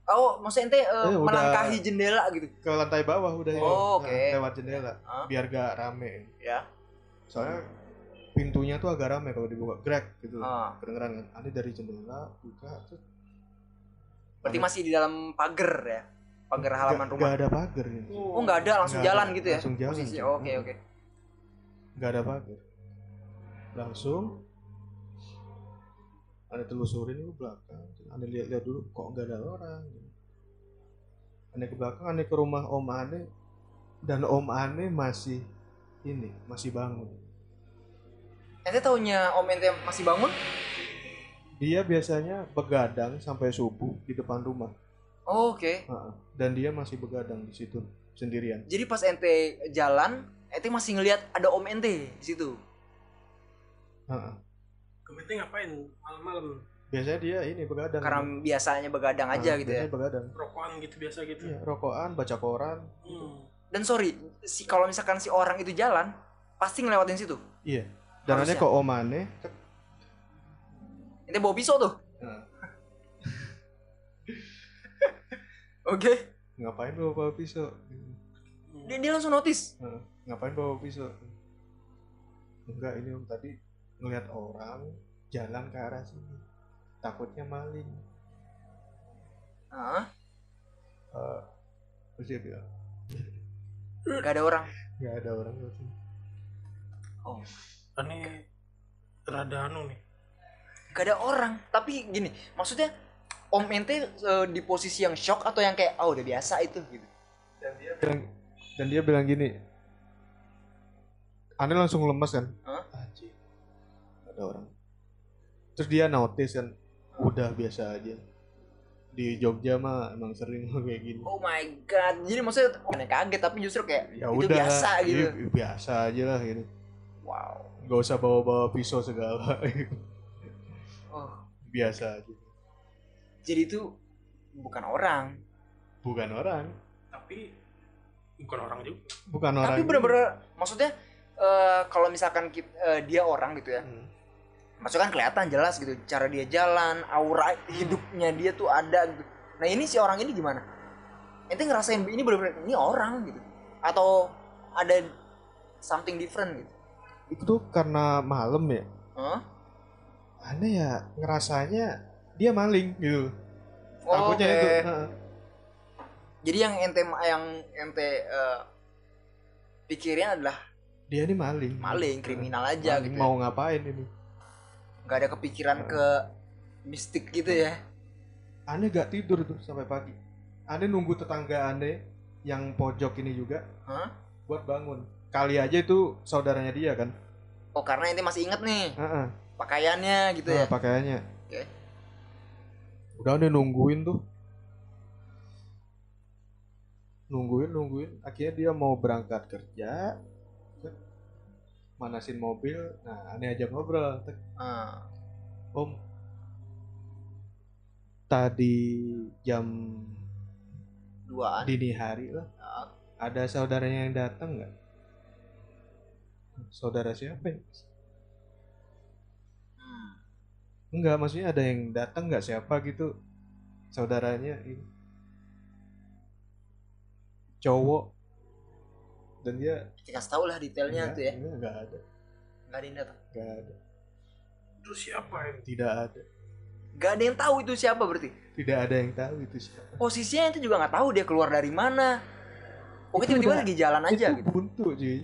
Oh, maksudnya ente eh, Eh, udah. melangkahi jendela gitu. ke lantai bawah udah ya. Oh, oke. Nah, lewat jendela Hah? biar gak rame Ya. soalnya pintunya tuh agak rame kalau dibuka grek gitu Ah. kedengeran kan aneh dari jendela buka terus Berarti masih di dalam pagar ya. Pagar halaman Nggak- rumah. nggak ada pagar gitu. Oh, nggak ada, langsung Nggak jalan ada, gitu ya. langsung jalan, Posisi. Oke, oke. nggak ada pagar langsung ane telusurin itu belakang. Ane lihat-lihat dulu kok nggak ada orang ane ke belakang ane ke rumah om ane. Dan om ane masih ini masih bangun. Ente taunya om ente masih bangun? Dia biasanya begadang sampai subuh di depan rumah. Oh, oke. Ha-ha. dan dia masih begadang di situ sendirian. Jadi pas ente jalan ente masih ngelihat ada om ente di situ? Ha-ha. Kementing ngapain? Malam-malam. Biasanya dia ini begadang. Karena biasanya begadang aja Ha, gitu ya? biasanya begadang. Rokokan gitu biasa gitu. Iya, rokokan baca koran. Hmm. dan sorry si kalau misalkan si orang itu jalan pasti ngelewatin situ? Iya. Aneh kok om aneh ente bawa pisau tuh. Nah. oke. Ngapain bawa bawa pisau? Dia, dia langsung notice. Nah, ngapain bawa pisau? Enggak ini om tadi ngeliat orang jalan ke arah sini. Takutnya maling. Hah? Eh, terus dia bilang? Gak ada orang. Nggak ada orang di sini. Oh. Ini rada anu nih. gak ada orang. Tapi gini maksudnya om ente eh, di posisi yang shock atau yang kayak oh udah biasa itu gitu. Dan dia bilang dan dia bilang gini aneh langsung lemes kan? Hah? Ada orang. Terus dia notice kan udah biasa aja. Di Jogja mah emang sering kayak gini. Oh my god jadi maksudnya kaget tapi justru kayak ya itu udah biasa gitu. iya, biasa aja lah gitu. Wow. Nggak usah bawa-bawa pisau segala. Oh. Biasa aja. Jadi itu bukan orang. Bukan orang. Tapi bukan orang juga. bukan orang tapi bener-bener maksudnya eh, kalau misalkan kit- eh, dia orang gitu ya Hmm. Maksudnya kan kelihatan jelas gitu cara dia jalan aura hidupnya dia tuh ada gitu. Nah ini si orang ini gimana? Ente ngerasain ini bener-bener ini orang gitu. Atau ada something different gitu? Itu tuh karena malam ya? Hah? aneh ya ngerasanya dia maling gitu. Oh, takutnya oke. itu Heeh. jadi yang ente yang ente eh, pikirin adalah dia ini maling. Maling kriminal aja Maling gitu mau ngapain ini nggak ada kepikiran ke mistik gitu ya aneh gak tidur tuh sampai pagi aneh nunggu tetangga aneh yang pojok ini juga Hah? buat bangun kali aja itu saudaranya dia kan oh karena ente masih inget nih Heeh. pakaiannya gitu Nah, ya pakaiannya Oke. udah aneh nungguin tuh nungguin nungguin akhirnya dia mau berangkat kerja. Manasin mobil nah aneh ajak ngobrol. Ah, om tadi jam duaan. dini hari lah. Ah, ada saudaranya yang datang nggak? Saudara siapa ya? hmm. enggak maksudnya ada yang datang nggak? Siapa gitu? Saudaranya ini. Cowok dan dia dikasih tau lah detailnya enggak, tuh ya. enggak, enggak ada. Nggak ada yang datang. Enggak ada. Terus siapa ini? tidak ada. Nggak ada yang tahu itu siapa berarti? Tidak ada yang tahu itu siapa. Posisinya itu juga nggak tahu dia keluar dari mana. Oke Itu tiba-tiba lagi jalan aja itu gitu. buntu cuy.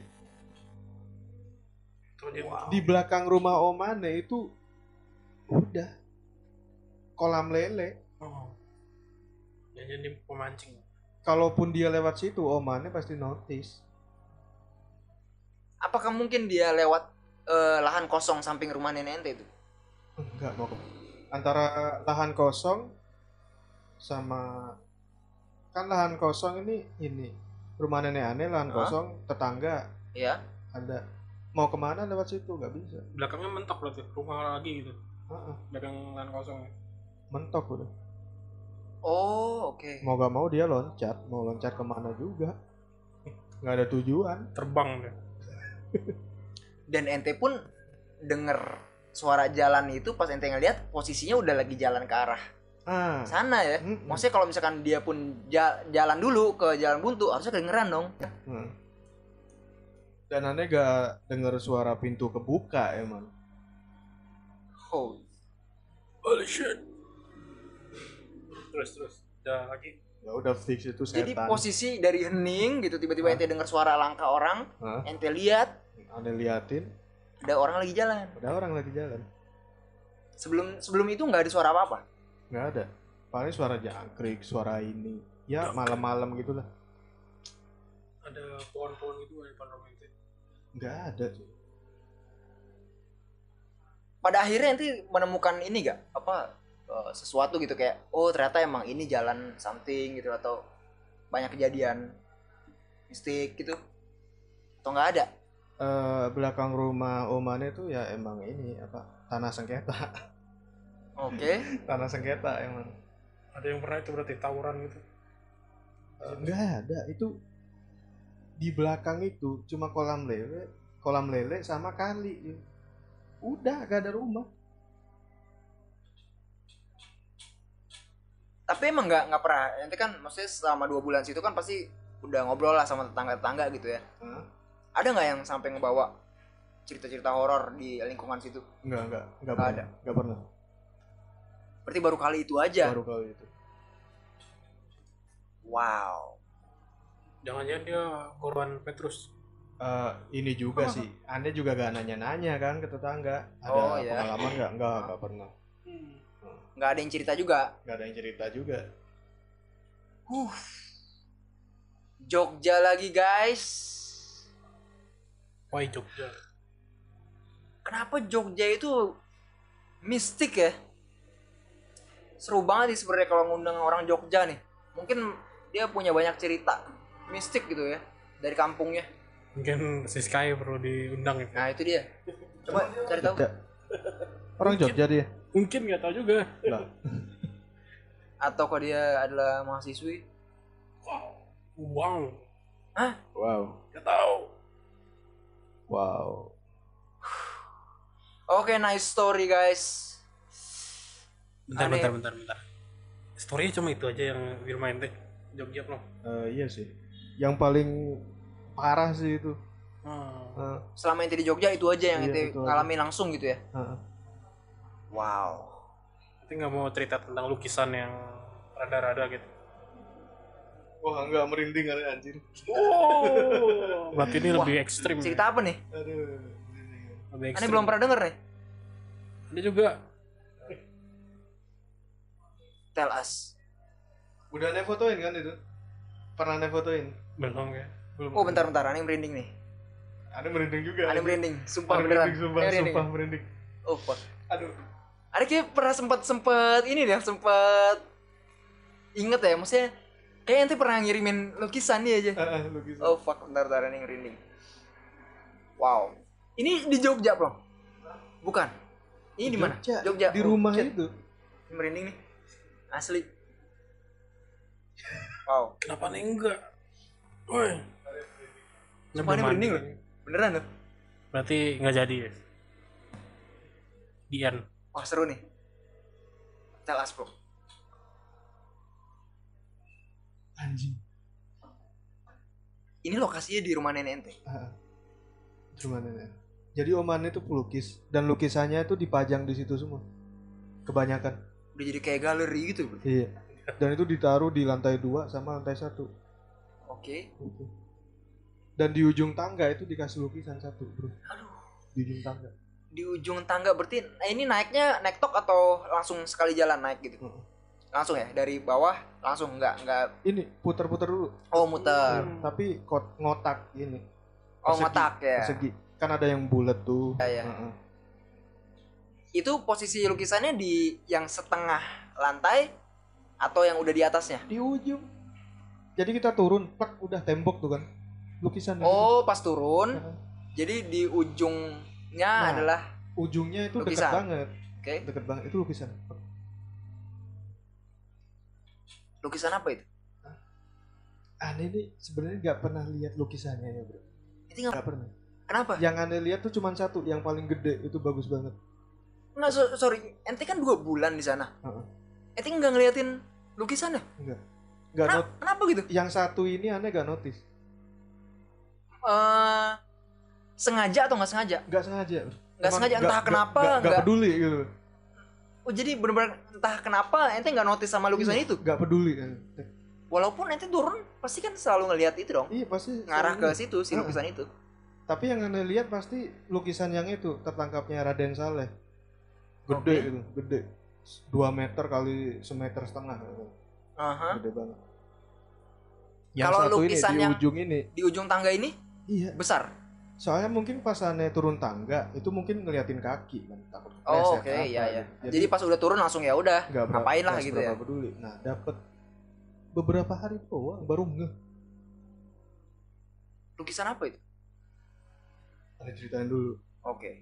Dia di belakang rumah omane itu udah kolam lele. Oh. Jadi pemancing. kalaupun dia lewat situ omane pasti notice apakah mungkin dia lewat eh, lahan kosong samping rumah nenek ente itu? Enggak mau ke- antara lahan kosong sama kan lahan kosong ini ini rumah nenek aneh lahan Hah? kosong tetangga. Ya ada. Mau ke mana lewat situ? Nggak bisa. Belakangnya mentok berarti rumah lagi gitu. Heeh, Belakang lahan kosong. mentok udah. Oh oke. Mau gak mau dia loncat. Mau loncat ke mana juga? Nggak ada tujuan. Terbang dia. Dan ente pun denger suara jalan itu pas ente ngeliat posisinya udah lagi jalan ke arah ah sana ya mm-mm. maksudnya kalau misalkan dia pun ja- jalan dulu ke jalan buntu harusnya kedengeran dong Hmm. dan aneh gak denger suara pintu kebuka emang oh Holy shit. Terus terus. Udah lagi. ya udah fix itu jadi setan posisi dari hening gitu tiba-tiba ente denger suara langkah orang Hah? ente lihat Ane liatin, ada orang lagi jalan ada orang lagi jalan. sebelum sebelum itu nggak ada suara apa apa Nggak ada. Paling suara jangkrik, suara ini. Ya malam-malam gitulah. ada pohon-pohon gitu di depan rumah itu Nggak ada cuy. pada akhirnya nanti menemukan ini gak apa eh, sesuatu gitu kayak oh ternyata emang ini jalan something gitu atau banyak kejadian mistik gitu atau nggak ada Eh, belakang rumah Omane tuh ya emang ini apa tanah sengketa. Oke. Tanah sengketa emang. Ada yang pernah itu berarti tawuran gitu? Nggak ada. Itu di belakang itu cuma kolam lele kolam lele sama kali. Udah gak ada rumah. Tapi emang nggak nggak pernah. Nanti kan maksudnya selama dua bulan situ kan pasti udah ngobrol lah sama tetangga tetangga gitu ya. Hah? Ada nggak yang sampai ngebawa cerita-cerita horor di lingkungan situ? Nggak nggak nggak pernah ada. nggak pernah. Berarti baru kali itu aja? Baru kali itu. Wow. Jangan-jangan dia korban Petrus. Eh, ini juga sih. Aneh juga gak nanya-nanya kan ke tetangga. Ada Oh, iya. pengalaman nggak? Nggak nggak pernah. Nggak ada yang cerita juga? Nggak ada yang cerita juga. Huh. Jogja lagi guys wah Jogja. Kenapa Jogja itu mistik ya? Seru banget sih sebenarnya kalau ngundang orang Jogja nih. Mungkin dia punya banyak cerita mistik gitu ya dari kampungnya. Mungkin si Sky perlu diundang itu. Nah itu dia. Coba cari tahu. Tidak. orang Jogja dia. Mungkin nggak tahu juga. Lah, atau kalau dia adalah mahasiswi? Uang wow. Nggak tahu wow. Oke nice story guys. Bentar Aneh. bentar bentar bentar. Story cuma itu aja yang Wirmain teh Jogja loh Eh, iya sih. Yang paling parah sih itu. Hmm. Eh, selama ente di Jogja itu aja yang Iya, itu ngalamin langsung gitu ya? Eh. wow. Tapi nggak mau cerita tentang lukisan yang rada-rada gitu wah nggak merinding kali anjir. Oh berarti ini Wah, lebih ekstrim. cerita apa nih? Aduh. Lebih ekstrim. belum pernah denger nih. Ada juga. Tell us. Udah aneh fotoin kan itu? Pernah aneh fotoin belum ya. Belum. Oh bentar bentar aneh merinding nih. Aneh merinding juga. Aneh merinding sumpah Aneh beneran. merinding sumpah Aneh merinding. sumpah merinding. Oh fuck. Aduh. Ada kayak pernah sempet sempet ini deh sempet inget ya maksudnya kayak ente pernah ngirimin lukisan dia aja. Lukisan. oh fuck bentar bentar ini ngerinding. Wow. Ini di Jogja belum bukan. Ini di mana? Jogja, Jogja. Di Oh, rumah shit. itu. Merinding nih. Asli. Wow. Kenapa nih? Enggak. Woi. Sumpah ini merinding loh. beneran loh. Berarti nggak jadi ya? Di end. Wah seru nih. Tell us bro anjing. Ini lokasinya di rumah nenek ente? Ah. rumah nenek. Jadi oman itu pelukis dan lukisannya itu dipajang di situ semua. Kebanyakan. Udah jadi kayak galeri gitu bro? Iya. Dan itu ditaruh di lantai dua sama lantai satu. Oke. Gitu. dan di ujung tangga itu dikasih lukisan satu bro. Aduh. Di ujung tangga. Di ujung tangga berarti nah ini naiknya naik tok atau langsung sekali jalan naik gitu. Langsung ya? Dari bawah langsung? Nggak nggak. Ini putar-putar dulu. Oh muter. Tapi kot ngotak ini. Oh Persegi, ngotak ya. persegi. Kan ada yang bulat tuh. Ya, ya. Heeh. itu posisi lukisannya di yang setengah lantai atau yang udah di atasnya? Di ujung. Jadi kita turun plak udah tembok tuh kan lukisan oh pas turun. Heeh. jadi di ujungnya Nah. adalah ujungnya itu Lukisan. dekat banget. Oke. Deket banget itu lukisan lukisan apa itu? Aneh nih sebenarnya nggak pernah lihat lukisannya ya bro. Itu nggak nggak pernah. Kenapa? Yang aneh lihat tuh cuma satu yang paling gede itu bagus banget. Nggak so- sorry ente kan dua bulan di sana. Heeh. ente nggak ngeliatin lukisannya nggak. Kenapa, not kenapa gitu? Yang satu ini aneh gak notice. Eh sengaja atau nggak sengaja? Nggak sengaja. Nggak sengaja, entah kenapa, nggak, nggak nggak- peduli gitu oh jadi bener-bener entah kenapa ente nggak notice sama lukisan Iya, itu? nggak peduli walaupun ente turun pasti kan selalu ngelihat itu dong. Iya pasti ngarah ke selalu- situ si lukisan itu. Tapi yang anda lihat pasti lukisan yang itu tertangkapnya Raden Saleh. Gede Oke. itu gede. 2 meter kali semeter setengah. Aha. gede banget. Yang Kalau satu ini lukisan di yang- ujung ini. Di ujung tangga ini? Iya. Besar. Soalnya mungkin pas aneh turun tangga itu mungkin ngeliatin kaki kan takut Oh, oke, apa iya ya. gitu. Jadi, pas udah turun langsung ya udah. ngapain lah gitu ya. peduli nah dapat beberapa hari doang baru ngeh Lukisan apa itu? aneh ceritain dulu Oke.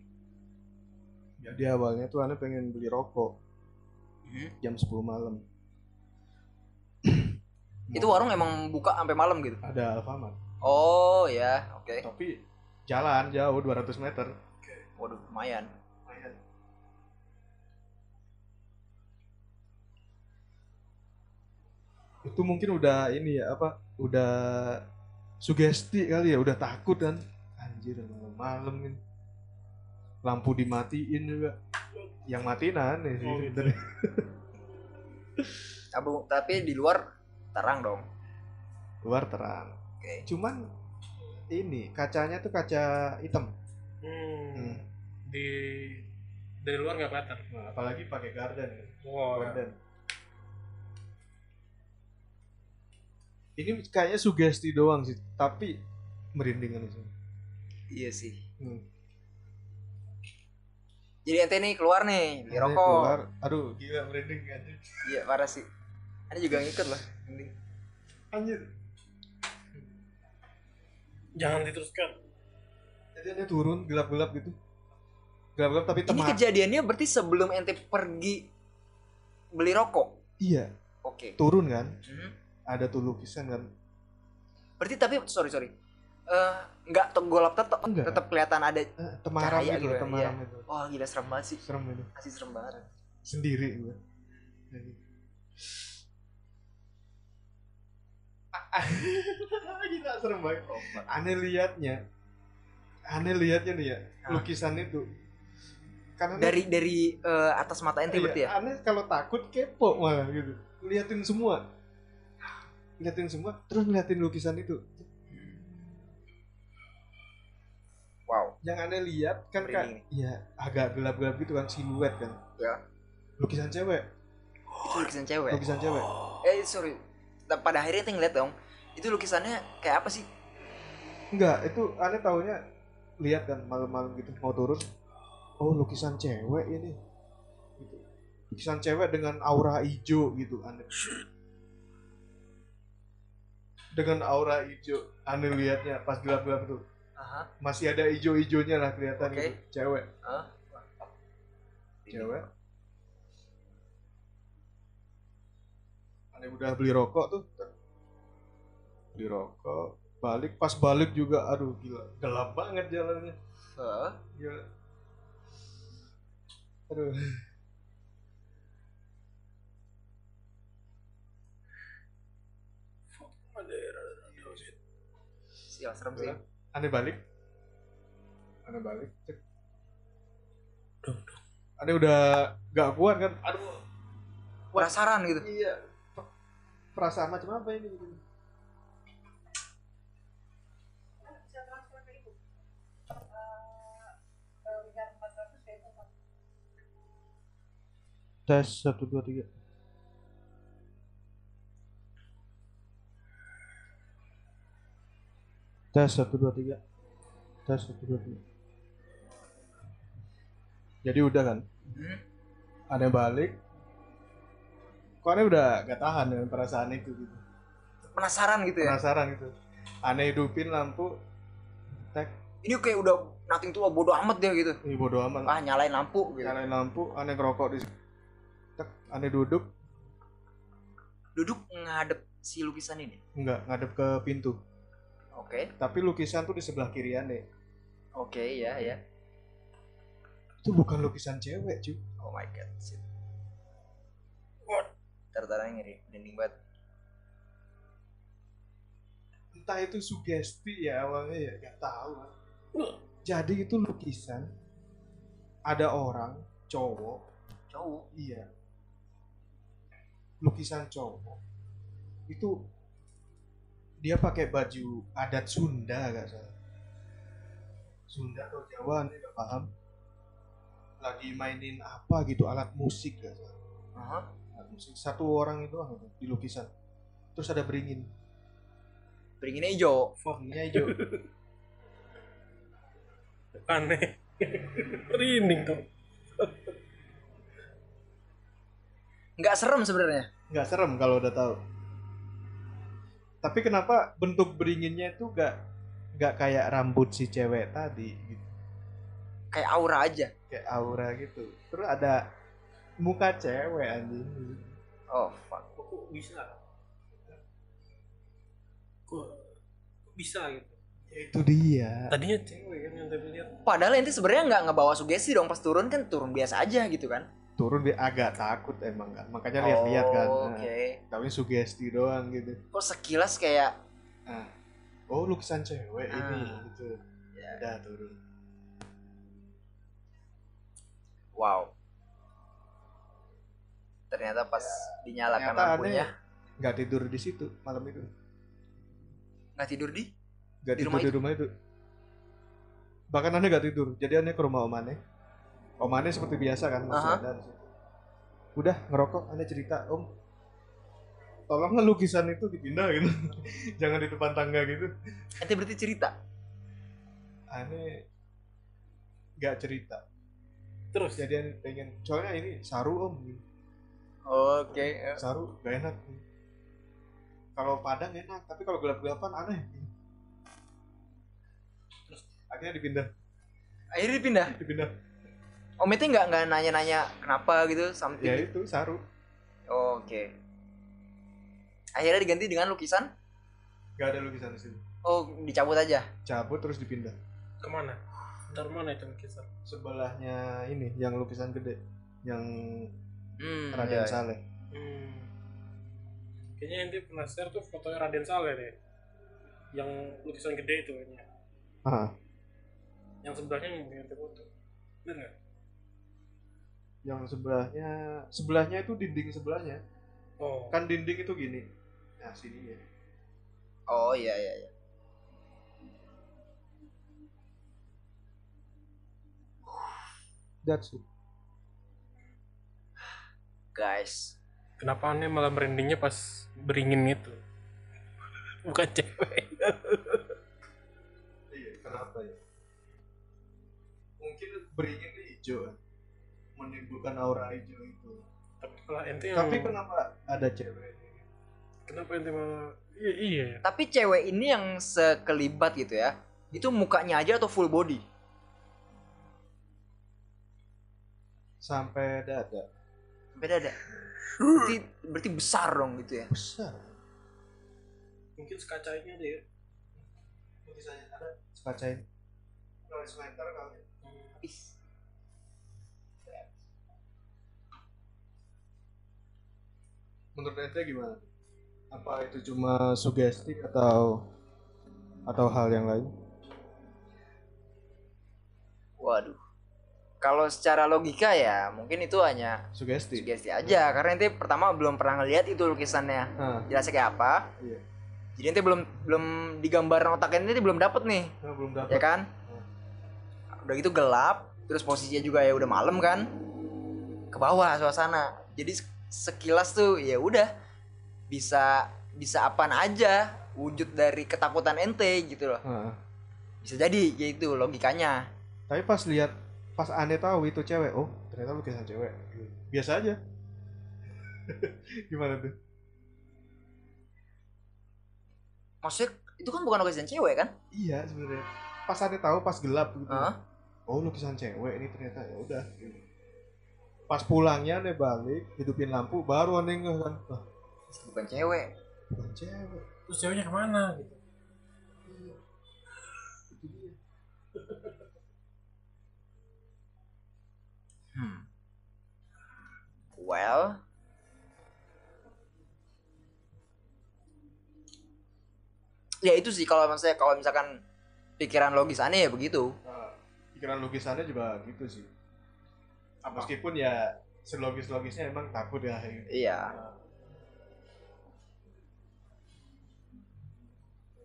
jadi awalnya tuh aneh pengen beli rokok Mhm. jam 10 malam Itu warung emang buka sampai malam gitu. ada Alfamart Oh ya, oke. tapi jalan jauh 200 meter Waduh, lumayan. itu mungkin udah ini ya apa udah sugesti kali ya udah takut kan anjir malam ini lampu dimatiin juga yang matiin aneh sih Oh, gitu. tapi di luar terang dong. luar terang Oke. cuman ini kacanya tuh kaca hitam Hmm. Hmm. Di dari luar nggak kelihatan. Nah, apalagi pakai garden. Wow. Garden. ini kayaknya sugesti doang sih tapi merinding kan sih Iya sih. Hmm. Jadi ente nih keluar nih, beli Aneh rokok. keluar, aduh gila merinding kan Iya, parah sih. Ane juga ngikut lah. anjir Jangan diteruskan. jadi dia turun gelap-gelap gitu gelap-gelap tapi Ini tempat kejadiannya berarti sebelum ente pergi beli rokok. iya Oke. turun kan Hmm. ada tuh lukisan kan Berarti tapi sorry sorry. Eh nggak tegolap tetap Enggak. tetap kelihatan ada. eh, temaram Cahaya gitu gitu ya, temaram itu Wah gila serem banget sih. serem itu Masih serem banget. sendiri gue Jadi. Gila serem banget aneh liatnya aneh liatnya nih ya Hah? lukisan itu karena Dari dari eh, atas mata ente Iya, berarti ya. aneh kalau takut kepo malah gitu liatin semua liatin semua terus ngeliatin lukisan itu Wow. yang aneh lihat kan kan ya agak gelap-gelap gitu kan siluet kan Ya. lukisan cewek lukisan cewek. lukisan cewek Eh sorry. Pada akhirnya ente ngeliat dong. Itu lukisannya kayak apa sih? enggak itu aneh taunya lihat kan malam-malam gitu mau turun oh lukisan cewek ini gitu. lukisan cewek dengan aura hijau gitu aneh dengan aura hijau aneh lihatnya pas gelap-gelap itu Aha. masih ada hijau-hijaunya lah kelihatan Oke. gitu cewek Hah? cewek aneh udah beli rokok tuh beli rokok. Balik pas balik juga aduh gila. Gelap banget jalannya. Hah? gila aduh. Sial serem sih. aneh balik? Aneh balik cek. Duh, aneh udah gak kuat kan? Aduh. Penasaran gitu. iya. Perasaan macam apa ini? gitu. Tes satu dua tiga. Tes satu dua tiga. Tes satu dua tiga. Jadi udah kan? Hmm? aneh balik. Kok aneh udah gak tahan dengan perasaan itu gitu? Penasaran gitu ya. penasaran gitu. Aneh hidupin lampu tek. Ini kayak udah nothing tua bodo amat dia gitu. ini bodo amat Ah nyalain lampu gitu. nyalain lampu aneh ngerokok di aneh duduk Duduk ngadep si lukisan ini. enggak ngadep ke pintu Oke. tapi lukisan tuh di sebelah kiri aneh Oke, ya ya. itu bukan lukisan cewek cuy Oh my god. Shit. What? Tartaranya ngeri, merinding banget. entah itu sugesti ya awalnya ya gak tahu jadi itu lukisan ada orang cowok Cowok. iya lukisan cowok itu dia pakai baju adat Sunda gak salah. Sunda atau Jawa nih nggak paham. Lagi mainin apa gitu alat musik ya Aha. alat musik satu orang itu di lukisan. Terus ada beringin. Beringinnya hijau. beringin hijau. Aneh. Merinding tuh Nggak serem sebenarnya. nggak serem kalau udah tahu tapi kenapa bentuk beringinnya itu nggak nggak kayak rambut si cewek tadi gitu Kayak aura aja. kayak aura gitu terus ada muka cewek anjing Oh, fuck. kok bisa kok bisa gitu Ya, itu dia tadinya cewek kan yang tadi lihat Padahal ente sebenarnya nggak ngebawa sugesti dong pas turun kan turun biasa aja gitu kan. Turun dia agak takut emang kan makanya lihat-lihat kan. Oh, Nah, Oke. tapi sugesti doang gitu. Kok sekilas kayak Nah, oh lukisan cewek ini Ah. gitu. Ya. udah turun. Wow. Ternyata pas dinyalakan Ternyata lampunya. aneh nggak tidur di situ malam itu. Nggak tidur di? Nggak tidur rumah di rumah itu. Bahkan aneh nggak tidur. Jadi aneh ke rumah om aneh om aneh seperti biasa kan masih Aha. ada udah ngerokok aneh cerita om. Tolonglah lukisan itu dipindah gitu. Jangan di depan tangga gitu. Ente berarti cerita? Aneh. Nggak cerita. Terus? Jadi pengen. Soalnya ini saru om. Oke saru gak enak. Kalau padang enak tapi kalau gelap-gelapan aneh. Terus? Akhirnya dipindah. Akhirnya dipindah? Dipindah om itu nggak nggak nanya-nanya kenapa gitu something. Ya itu saru. Oke. Akhirnya diganti dengan lukisan? Gak ada lukisan di situ oh dicabut aja? Cabut terus dipindah. Ke mana? Dari mana itu lukisan? Sebelahnya ini yang lukisan gede. Yang hmm, Raden iya. Saleh. Hmm. kayaknya pernah share tuh fotonya Raden Saleh deh. Yang lukisan gede itu kayaknya. Ah yang sebelahnya yang ente foto. Bener nggak yang sebelahnya sebelahnya itu dinding sebelahnya. Oh. Kan dinding itu gini. Nah sini ya. Oh iya iya iya. That's it. Guys. Kenapa aneh malah merindingnya pas beringin itu bukan cewek. Iya kenapa ya? Mungkin beringinnya hijau kan menimbulkan aura hijau itu. Tapi kalau ente yang tapi kenapa ada cewek? Kenapa ente malah iya iya. Tapi cewek ini yang sekelibat gitu ya itu mukanya aja atau full body? Sampai dada. Beda ada berarti berarti besar dong gitu ya? Besar. Mungkin sekaca ini ada ya tulisannya ada kacain tulis meter kali. Ih, menurut ente gimana? Apa itu cuma sugesti atau atau hal yang lain? Waduh. Kalau secara logika ya mungkin itu hanya sugesti. sugesti aja. Karena ente pertama belum pernah ngeliat itu lukisannya. Nah, jelasnya kayak apa? Iya. jadi ente belum belum digambarin otak ente belum dapet nih. Nah, belum ya dapat kan? Udah gitu gelap terus posisinya juga ya udah malam kan? Ke bawah suasana. Jadi sekilas tuh ya udah. Bisa bisa apaan aja wujud dari ketakutan ente gitu loh. Nah, bisa jadi gitu logikanya. Tapi pas lihat pas aneh tahu itu cewek oh ternyata lukisan cewek. Biasa aja. Gimana tuh? Maksudnya itu kan bukan lukisan cewek kan? Iya sebenarnya. Pas aneh tahu pas gelap gitu. Hah? oh lukisan cewek ini ternyata ya udah gitu. Pas pulangnya aneh balik hidupin lampu baru aneh ngeh kan. Bukan cewek. bukan cewek. Terus ceweknya ke mana gitu? Itu dia hmm. well. Ya itu sih kalau misalnya kalau misalkan pikiran logis aneh ya begitu. Nah, pikiran lukisannya juga gitu sih meskipun ya selogis-logisnya emang takut ya iya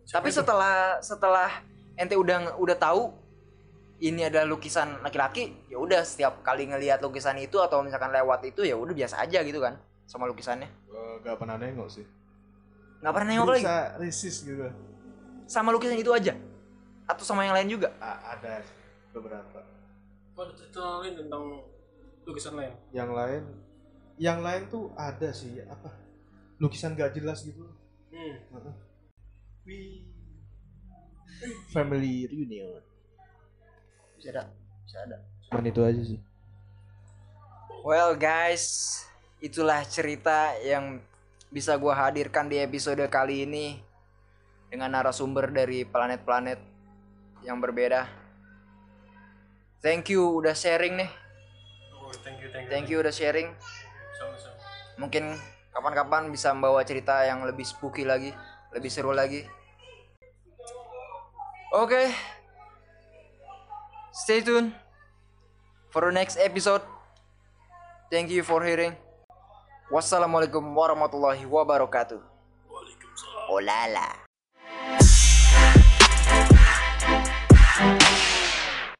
Siapa tapi itu? setelah setelah ente udah udah tahu ini adalah lukisan laki-laki ya udah setiap kali ngelihat lukisan itu atau misalkan lewat itu ya udah biasa aja gitu kan sama lukisannya Eh, Gak pernah nengok sih. nggak pernah nengok lagi Berusaha resist gitu. sama lukisan itu aja atau sama yang lain juga A- ada beberapa. Apa ada cerita lain tentang lukisan lain? Yang lain, yang lain tuh ada sih apa? Lukisan gak jelas gitu. Hmm. Wih. Family reunion. bisa ada bisa ada Cuman itu aja sih. Well guys, itulah cerita yang bisa gua hadirkan di episode kali ini dengan narasumber dari planet-planet yang berbeda. Thank you udah sharing nih. Thank you, thank you. Thank you udah sharing. Sama-sama. Mungkin kapan-kapan bisa membawa cerita yang lebih spooky lagi, lebih seru lagi. Oke. Stay tune for the next episode. Thank you for hearing. Wassalamualaikum warahmatullahi wabarakatuh. Waalaikumsalam. Oh la la.